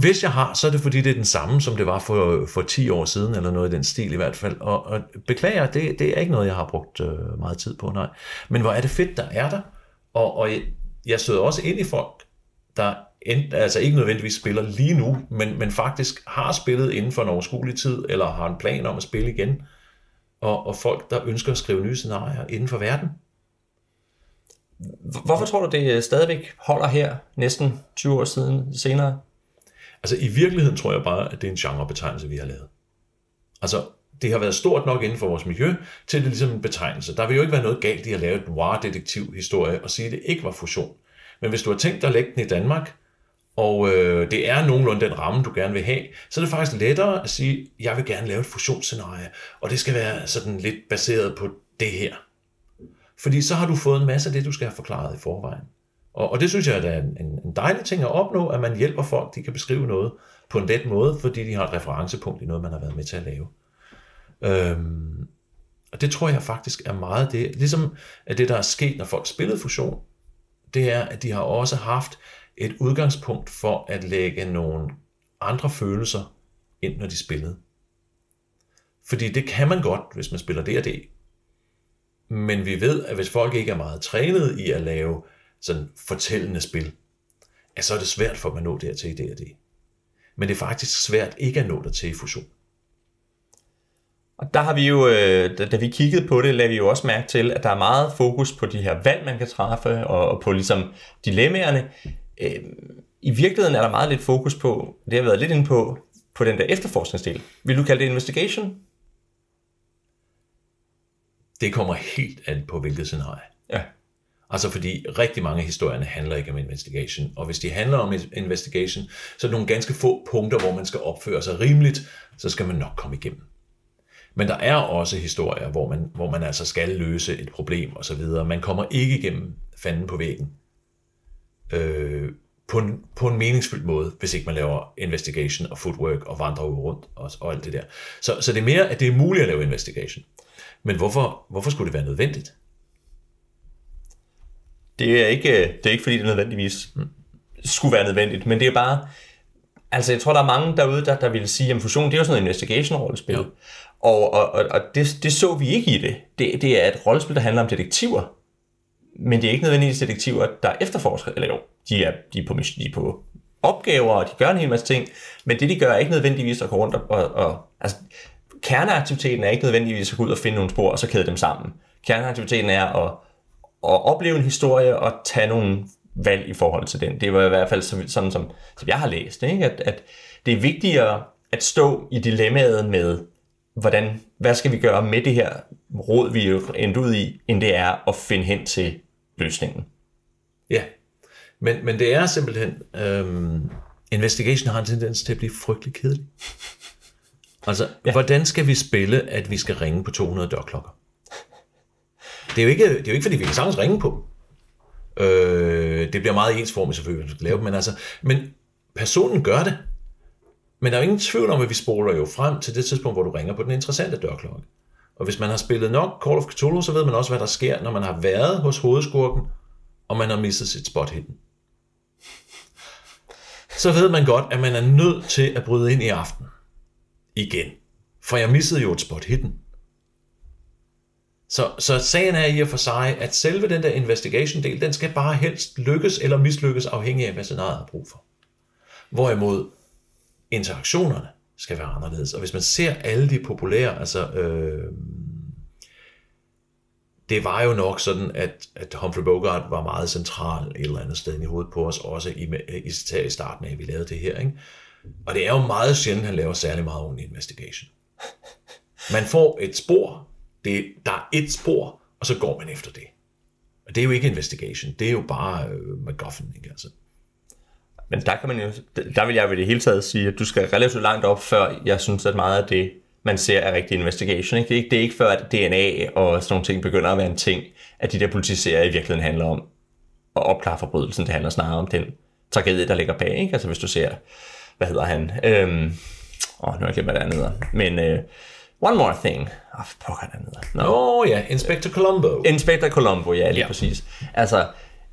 Hvis jeg har, så er det fordi, det er den samme, som det var for, for 10 år siden, eller noget i den stil i hvert fald. Og, og beklager, det, det er ikke noget, jeg har brugt øh, meget tid på, nej. Men hvor er det fedt, der er der. Og, og jeg, jeg støder også ind i folk, der ent, altså ikke nødvendigvis spiller lige nu, men, men faktisk har spillet inden for en overskuelig tid, eller har en plan om at spille igen. Og, og folk, der ønsker at skrive nye scenarier inden for verden. Hvorfor tror du, det stadigvæk holder her næsten 20 år siden senere? Altså i virkeligheden tror jeg bare, at det er en genrebetegnelse, vi har lavet. Altså det har været stort nok inden for vores miljø, til det ligesom er ligesom en betegnelse. Der vil jo ikke være noget galt i at lave et noir-detektiv-historie og sige, at det ikke var fusion. Men hvis du har tænkt dig at lægge den i Danmark, og øh, det er nogenlunde den ramme, du gerne vil have, så er det faktisk lettere at sige, at jeg vil gerne lave et fusionsscenarie, og det skal være sådan lidt baseret på det her. Fordi så har du fået en masse af det, du skal have forklaret i forvejen. Og, og det synes jeg er en, en, en dejlig ting at opnå, at man hjælper folk, de kan beskrive noget på en let måde, fordi de har et referencepunkt i noget, man har været med til at lave. Øhm, og det tror jeg faktisk er meget det. Ligesom at det, der er sket, når folk spillede fusion, det er, at de har også haft et udgangspunkt for at lægge nogle andre følelser ind, når de spillede. Fordi det kan man godt, hvis man spiller D&D. Men vi ved, at hvis folk ikke er meget trænet i at lave sådan fortællende spil, at så er det svært for dem at nå dertil i D&D. Men det er faktisk svært ikke at nå dertil i fusion. Og der har vi jo, øh, da vi kiggede på det, lagde vi jo også mærke til, at der er meget fokus på de her valg, man kan træffe, og på ligesom dilemmaerne. Øh, I virkeligheden er der meget lidt fokus på, det har været lidt inde på, på den der efterforskningsdel. Vil du kalde det investigation? Det kommer helt an på, hvilket scenarie. Ja. Altså fordi rigtig mange af historierne handler ikke om investigation, og hvis de handler om investigation, så er det nogle ganske få punkter, hvor man skal opføre sig rimeligt, så skal man nok komme igennem. Men der er også historier, hvor man, hvor man altså skal løse et problem og så videre. Man kommer ikke igennem fanden på væggen øh, på, en, på en meningsfyldt måde, hvis ikke man laver investigation og footwork og vandrer rundt og, og alt det der. Så, så det er mere, at det er muligt at lave investigation. Men hvorfor, hvorfor skulle det være nødvendigt? Det er ikke, det er ikke fordi, det nødvendigvis skulle være nødvendigt, men det er bare, altså jeg tror, der er mange derude, der, der vil sige, at fusion, det er jo sådan en investigation-rollespil. Ja. Og, og, og, og det, det så vi ikke i det. det. Det er et rollespil, der handler om detektiver. Men det er ikke nødvendigvis detektiver, der efterforsker. Eller jo, de er, de er, på, de er på opgaver, og de gør en hel masse ting. Men det, de gør, er ikke nødvendigvis at gå rundt og... og, og altså, kerneaktiviteten er ikke nødvendigvis at gå ud og finde nogle spor, og så kæde dem sammen. Kerneaktiviteten er at, at opleve en historie og tage nogle valg i forhold til den. Det var i hvert fald sådan, som, som jeg har læst, ikke? At, at det er vigtigere at stå i dilemmaet med hvordan, hvad skal vi gøre med det her råd, vi er endt ud i, end det er at finde hen til løsningen. Ja, men, men det er simpelthen, øhm, investigation har en tendens til at blive frygtelig kedelig. Altså, ja. hvordan skal vi spille, at vi skal ringe på 200 dørklokker? Det er jo ikke, det er jo ikke fordi vi kan sagtens ringe på Øh, det bliver meget ensformigt selvfølgelig, hvis man skal lave men altså, men personen gør det. Men der er jo ingen tvivl om, at vi spoler jo frem til det tidspunkt, hvor du ringer på den interessante dørklokke. Og hvis man har spillet nok Call of Cthulhu, så ved man også, hvad der sker, når man har været hos hovedskurken, og man har misset sit spot hidden. Så ved man godt, at man er nødt til at bryde ind i aften. Igen. For jeg missede jo et spot hidden. Så, så sagen er i og for sig, at selve den der investigation-del, den skal bare helst lykkes eller mislykkes, afhængig af, hvad scenariet har brug for. Hvorimod interaktionerne skal være anderledes. Og hvis man ser alle de populære, altså øh, det var jo nok sådan, at, at Humphrey Bogart var meget central et eller andet sted i hovedet på os, også i, i, i starten af, at vi lavede det her. Ikke? Og det er jo meget sjældent, at han laver særlig meget ordentlig investigation. Man får et spor, det, der er et spor, og så går man efter det. Og det er jo ikke investigation, det er jo bare øh, MacGuffin, ikke altså. Men der kan man jo, der vil jeg ved det hele taget sige, at du skal relativt langt op, før jeg synes, at meget af det, man ser, er rigtig investigation. Ikke? Det, er ikke, det er ikke før, at DNA og sådan nogle ting begynder at være en ting, at de der politiserier i virkeligheden handler om at opklare forbrydelsen. Det handler snarere om den tragedie, der ligger bag. Ikke? Altså hvis du ser, hvad hedder han? Øhm, åh, nu har jeg glemt, hvad det andet hedder. Men øh, One More Thing. Åh, oh, pokker, det hedder. Nå, no. oh, ja, Inspector Columbo. Inspector Columbo, ja, lige ja. præcis. Altså,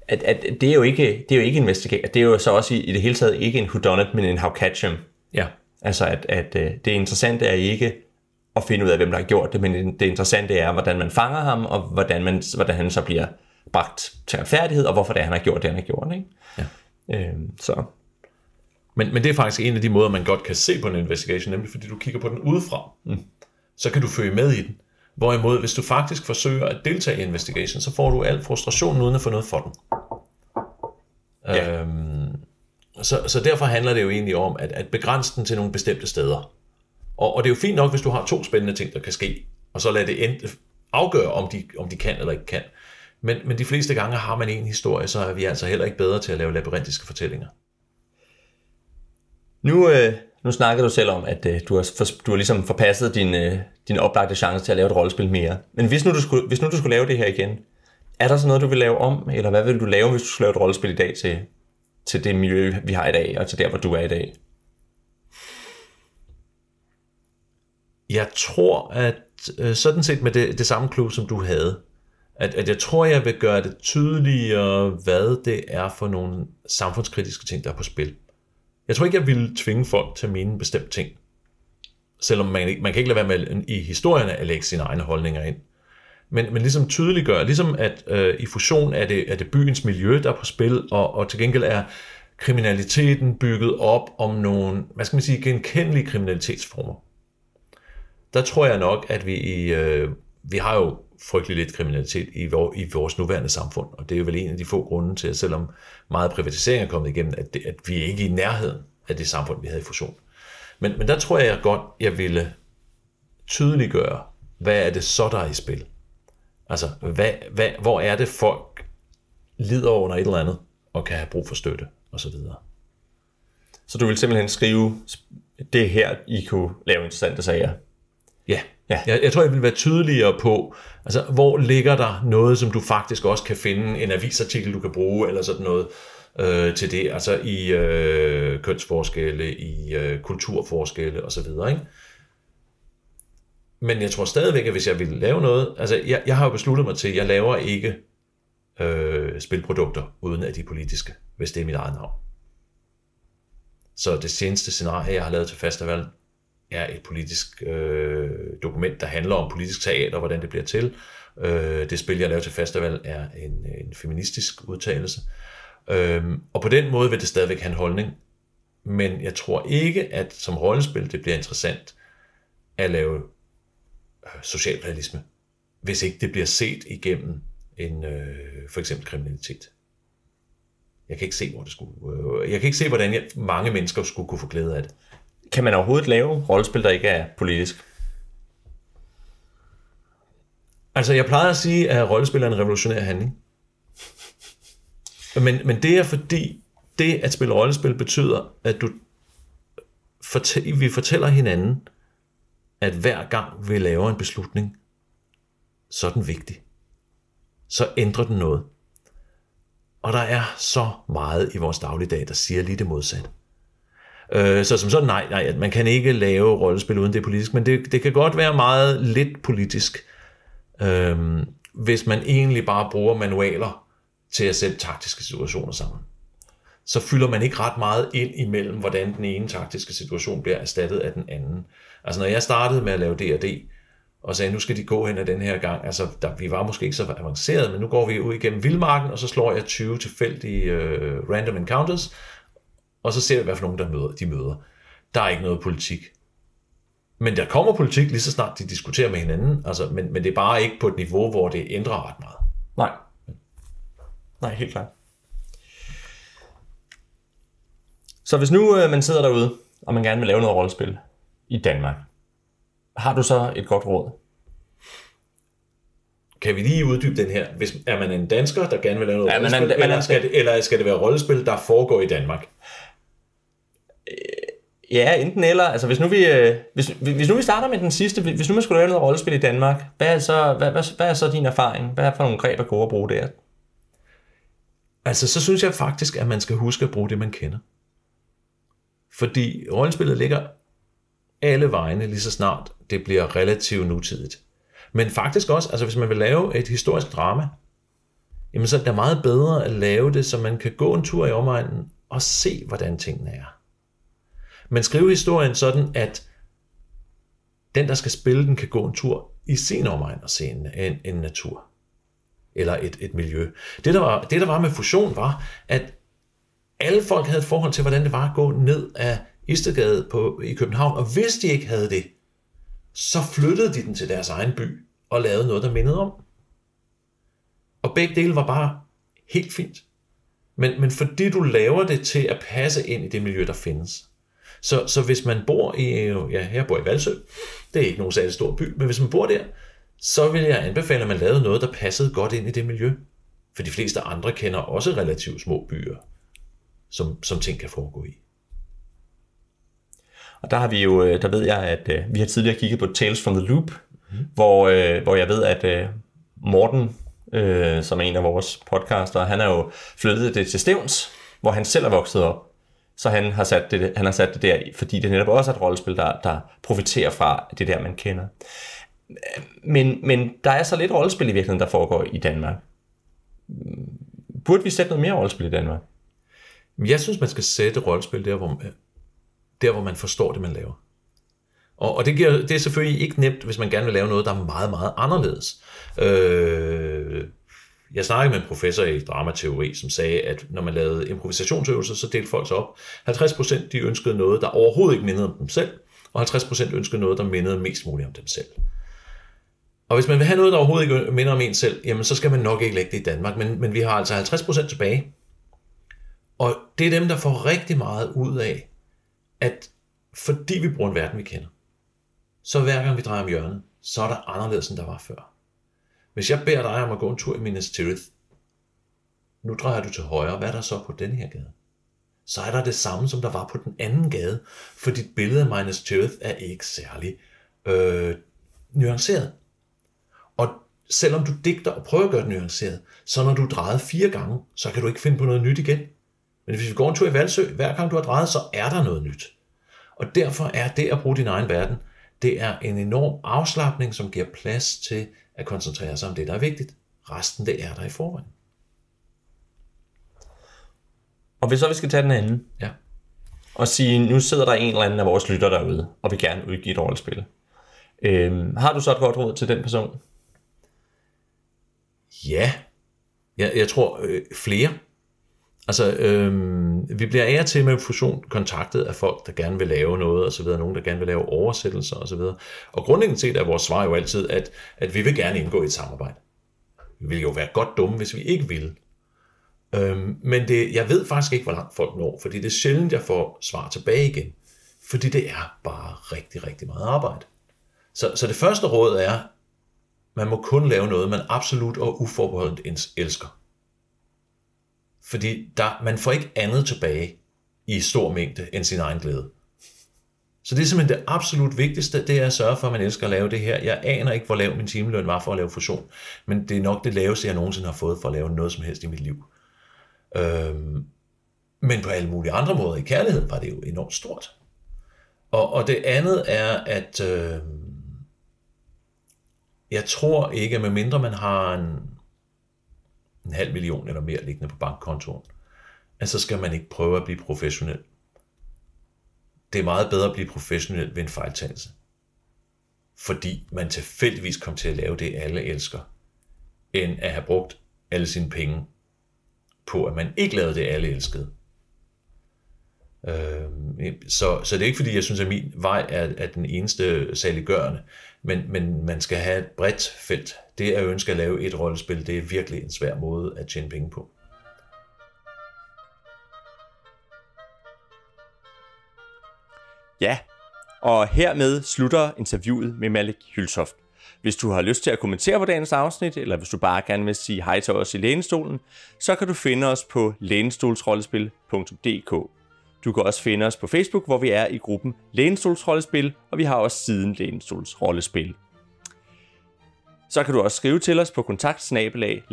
at, at det er jo ikke, det er jo ikke investigation. Det er jo så også i, i det hele taget ikke en whodunit, men en how catch him. Ja. Altså, at, at øh, det interessante er ikke at finde ud af, hvem der har gjort det, men det interessante er, hvordan man fanger ham, og hvordan, man, hvordan han så bliver bragt til retfærdighed, og hvorfor det er, han har gjort det, han har gjort. Ikke? Ja. Øhm, så. Men, men det er faktisk en af de måder, man godt kan se på en investigation, nemlig fordi du kigger på den udefra. Mm. Så kan du følge med i den. Hvorimod, hvis du faktisk forsøger at deltage i investigation, så får du al frustrationen uden at få noget for den. Ja. Øhm, så, så derfor handler det jo egentlig om at, at begrænse den til nogle bestemte steder. Og, og det er jo fint nok, hvis du har to spændende ting, der kan ske, og så lad det end, afgøre, om de, om de kan eller ikke kan. Men, men de fleste gange har man en historie, så er vi altså heller ikke bedre til at lave labyrintiske fortællinger. Nu, øh, nu snakker du selv om, at øh, du, har for, du har ligesom forpasset din, øh, din oplagte chance til at lave et rollespil mere. Men hvis nu, du skulle, hvis nu du skulle lave det her igen, er der så noget, du vil lave om, eller hvad vil du lave, hvis du skulle lave et rollespil i dag til, til det miljø, vi har i dag, og til der, hvor du er i dag? Jeg tror, at øh, sådan set med det, det samme klub, som du havde, at, at jeg tror, jeg vil gøre det tydeligere, hvad det er for nogle samfundskritiske ting, der er på spil. Jeg tror ikke, jeg ville tvinge folk til at mene en bestemt ting. Selvom man, man kan ikke lade være med i historierne at lægge sine egne holdninger ind. Men, men ligesom tydeliggør, ligesom at øh, i fusion er det, er det byens miljø, der er på spil, og, og til gengæld er kriminaliteten bygget op om nogle, hvad skal man sige, genkendelige kriminalitetsformer. Der tror jeg nok, at vi i, øh, vi har jo frygtelig lidt kriminalitet i, vor, i vores nuværende samfund, og det er jo vel en af de få grunde til, at selvom meget privatisering er kommet igennem, at, det, at vi ikke er i nærheden af det samfund, vi havde i fusion. Men, men der tror jeg godt, jeg ville tydeliggøre, hvad er det så, der er i spil? Altså, hvad, hvad, hvor er det folk lider under et eller andet, og kan have brug for støtte, og så videre. Så du vil simpelthen skrive, det her, I kunne lave interessante sager? Ja, ja. Jeg, jeg tror, jeg vil være tydeligere på, altså, hvor ligger der noget, som du faktisk også kan finde, en avisartikel, du kan bruge, eller sådan noget, øh, til det, altså i øh, kønsforskelle, i øh, kulturforskelle osv., ikke? Men jeg tror stadigvæk, at hvis jeg ville lave noget, altså jeg, jeg har jo besluttet mig til, at jeg laver ikke øh, spilprodukter, uden at de er politiske, hvis det er mit eget navn. Så det seneste scenarie, jeg har lavet til festival, er et politisk øh, dokument, der handler om politisk teater, hvordan det bliver til. Øh, det spil, jeg laver til festival, er en, en feministisk udtalelse. Øh, og på den måde vil det stadigvæk have en holdning. Men jeg tror ikke, at som rollespil, det bliver interessant at lave øh, socialrealisme, hvis ikke det bliver set igennem en øh, for eksempel kriminalitet. Jeg kan ikke se, hvor det skulle. Øh, jeg kan ikke se, hvordan jeg, mange mennesker skulle kunne få glæde af det. Kan man overhovedet lave rollespil, der ikke er politisk? Altså, jeg plejer at sige, at rollespil er en revolutionær handling. Men, men det er fordi, det at spille rollespil betyder, at du fortæ- vi fortæller hinanden, at hver gang vi laver en beslutning, så er den vigtig. Så ændrer den noget. Og der er så meget i vores dagligdag, der siger lige det modsatte. Øh, så som sådan, nej, nej, man kan ikke lave rollespil uden det er politisk, men det, det kan godt være meget lidt politisk, øh, hvis man egentlig bare bruger manualer til at sætte taktiske situationer sammen. Så fylder man ikke ret meget ind imellem, hvordan den ene taktiske situation bliver erstattet af den anden. Altså når jeg startede med at lave D&D, og sagde, nu skal de gå hen ad den her gang. Altså, der, vi var måske ikke så avanceret, men nu går vi ud igennem vildmarken, og så slår jeg 20 tilfældige øh, random encounters, og så ser vi, hvad for nogen der møder, de møder. Der er ikke noget politik. Men der kommer politik lige så snart de diskuterer med hinanden, altså, men, men det er bare ikke på et niveau, hvor det ændrer ret meget. Nej. Nej, helt klart. Så hvis nu øh, man sidder derude, og man gerne vil lave noget rollespil i Danmark, har du så et godt råd? Kan vi lige uddybe den her? Hvis, er man en dansker, der gerne vil lave noget Ja, ja, men rollespil, han- men eller, skal det, eller skal det være rollespil, der foregår i Danmark? Ja, enten eller. Altså hvis nu vi, øh, hvis, hvis nu vi starter med den sidste, hvis nu man skulle lave noget rollespil i Danmark, hvad er så, hvad, hvad, hvad er så din erfaring? Hvad er for nogle greb at gå og bruge der? Altså, så synes jeg faktisk, at man skal huske at bruge det, man kender. Fordi rollespillet ligger alle vegne lige så snart det bliver relativt nutidigt. Men faktisk også, altså hvis man vil lave et historisk drama, jamen så er det meget bedre at lave det, så man kan gå en tur i omegnen og se, hvordan tingene er. Men skrive historien sådan, at den, der skal spille den, kan gå en tur i sin omegn og se en, en, en natur eller et, et miljø. Det der, var, det, der var med fusion, var, at alle folk havde et forhold til, hvordan det var at gå ned af Istedgade på, i København, og hvis de ikke havde det, så flyttede de den til deres egen by og lavede noget, der mindede om. Og begge dele var bare helt fint. Men, men fordi du laver det til at passe ind i det miljø, der findes. Så, så hvis man bor i, ja, jeg bor i Valsø, det er ikke nogen særlig stor by, men hvis man bor der, så vil jeg anbefale, at man lavede noget, der passede godt ind i det miljø. For de fleste andre kender også relativt små byer, som, som ting kan foregå i. Og der har vi jo, øh, der ved jeg, at øh, vi har tidligere kigget på Tales from the Loop, mm. hvor, øh, hvor jeg ved, at øh, Morten øh, som er en af vores podcaster. Han er jo flyttet det til Stævns, hvor han selv er vokset op. Så han har sat det, han har sat det der, fordi det netop også er et rollespil, der, der profiterer fra det der, man kender. Men, men der er så lidt rollespil i virkeligheden, der foregår i Danmark. Burde vi sætte noget mere rollespil i Danmark? Jeg synes, man skal sætte rollespil der, hvor, der, hvor man forstår det, man laver. Og, og det, giver, det er selvfølgelig ikke nemt, hvis man gerne vil lave noget, der er meget, meget anderledes. Øh, jeg snakkede med en professor i dramateori, som sagde, at når man lavede improvisationsøvelser, så delte folk sig op. 50% de ønskede noget, der overhovedet ikke mindede om dem selv, og 50% ønskede noget, der mindede mest muligt om dem selv. Og hvis man vil have noget, der overhovedet ikke minder om en selv, jamen så skal man nok ikke lægge det i Danmark, men, men vi har altså 50% tilbage. Og det er dem, der får rigtig meget ud af, at fordi vi bruger en verden, vi kender, så hver gang vi drejer om hjørnet, så er der anderledes, end der var før. Hvis jeg beder dig om at gå en tur i Minas Tirith, nu drejer du til højre, hvad er der så på denne her gade? Så er der det samme, som der var på den anden gade, for dit billede af Minas Tirith er ikke særlig øh, nuanceret. Og selvom du digter og prøver at gøre det nuanceret, så når du drejer fire gange, så kan du ikke finde på noget nyt igen. Men hvis vi går en tur i Valsø, hver gang du har drejet, så er der noget nyt. Og derfor er det at bruge din egen verden, det er en enorm afslappning, som giver plads til at koncentrere sig om det, der er vigtigt. Resten, det er der i forvejen. Og hvis så vi skal tage den anden, Ja. og sige, nu sidder der en eller anden af vores lytter derude, og vil gerne udgive et rollespil. Øhm, har du så et godt råd til den person? Ja, jeg, jeg tror øh, flere. Altså, øhm, vi bliver af og til med fusion kontaktet af folk, der gerne vil lave noget, og så videre, nogen, der gerne vil lave oversættelser, og så videre. Og grundlæggende set er vores svar jo altid, at, at vi vil gerne indgå i et samarbejde. Vi ville jo være godt dumme, hvis vi ikke ville. Øhm, men det, jeg ved faktisk ikke, hvor langt folk når, fordi det er sjældent, jeg får svar tilbage igen. Fordi det er bare rigtig, rigtig meget arbejde. Så, så det første råd er, man må kun lave noget, man absolut og uforbeholdent elsker. Fordi der, man får ikke andet tilbage i stor mængde end sin egen glæde. Så det er simpelthen det absolut vigtigste, det er at sørge for, at man elsker at lave det her. Jeg aner ikke, hvor lav min timeløn var for at lave fusion, men det er nok det laveste, jeg nogensinde har fået for at lave noget som helst i mit liv. Øhm, men på alle mulige andre måder i kærligheden var det jo enormt stort. Og, og det andet er, at øh, jeg tror ikke, at medmindre man har en, en halv million eller mere liggende på bankkontoen, at så skal man ikke prøve at blive professionel. Det er meget bedre at blive professionel ved en fejltagelse. Fordi man tilfældigvis kom til at lave det, alle elsker, end at have brugt alle sine penge på, at man ikke lavede det, alle elskede. Øh, så, så det er ikke fordi, jeg synes, at min vej er, er den eneste saliggørende, men, men man skal have et bredt felt. Det at ønske at lave et rollespil, det er virkelig en svær måde at tjene penge på. Ja, og hermed slutter interviewet med Malik Hylsoft. Hvis du har lyst til at kommentere på dagens afsnit, eller hvis du bare gerne vil sige hej til os i lænestolen, så kan du finde os på lænestolsrollespil.dk. Du kan også finde os på Facebook, hvor vi er i gruppen Lænestolsrollespil, og vi har også siden Lænestolsrollespil. Så kan du også skrive til os på kontaktsnabelag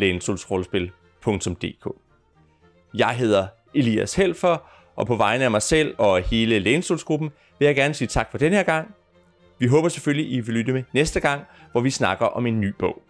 Jeg hedder Elias Helfer, og på vegne af mig selv og hele Lænestolsgruppen vil jeg gerne sige tak for den her gang. Vi håber selvfølgelig, I vil lytte med næste gang, hvor vi snakker om en ny bog.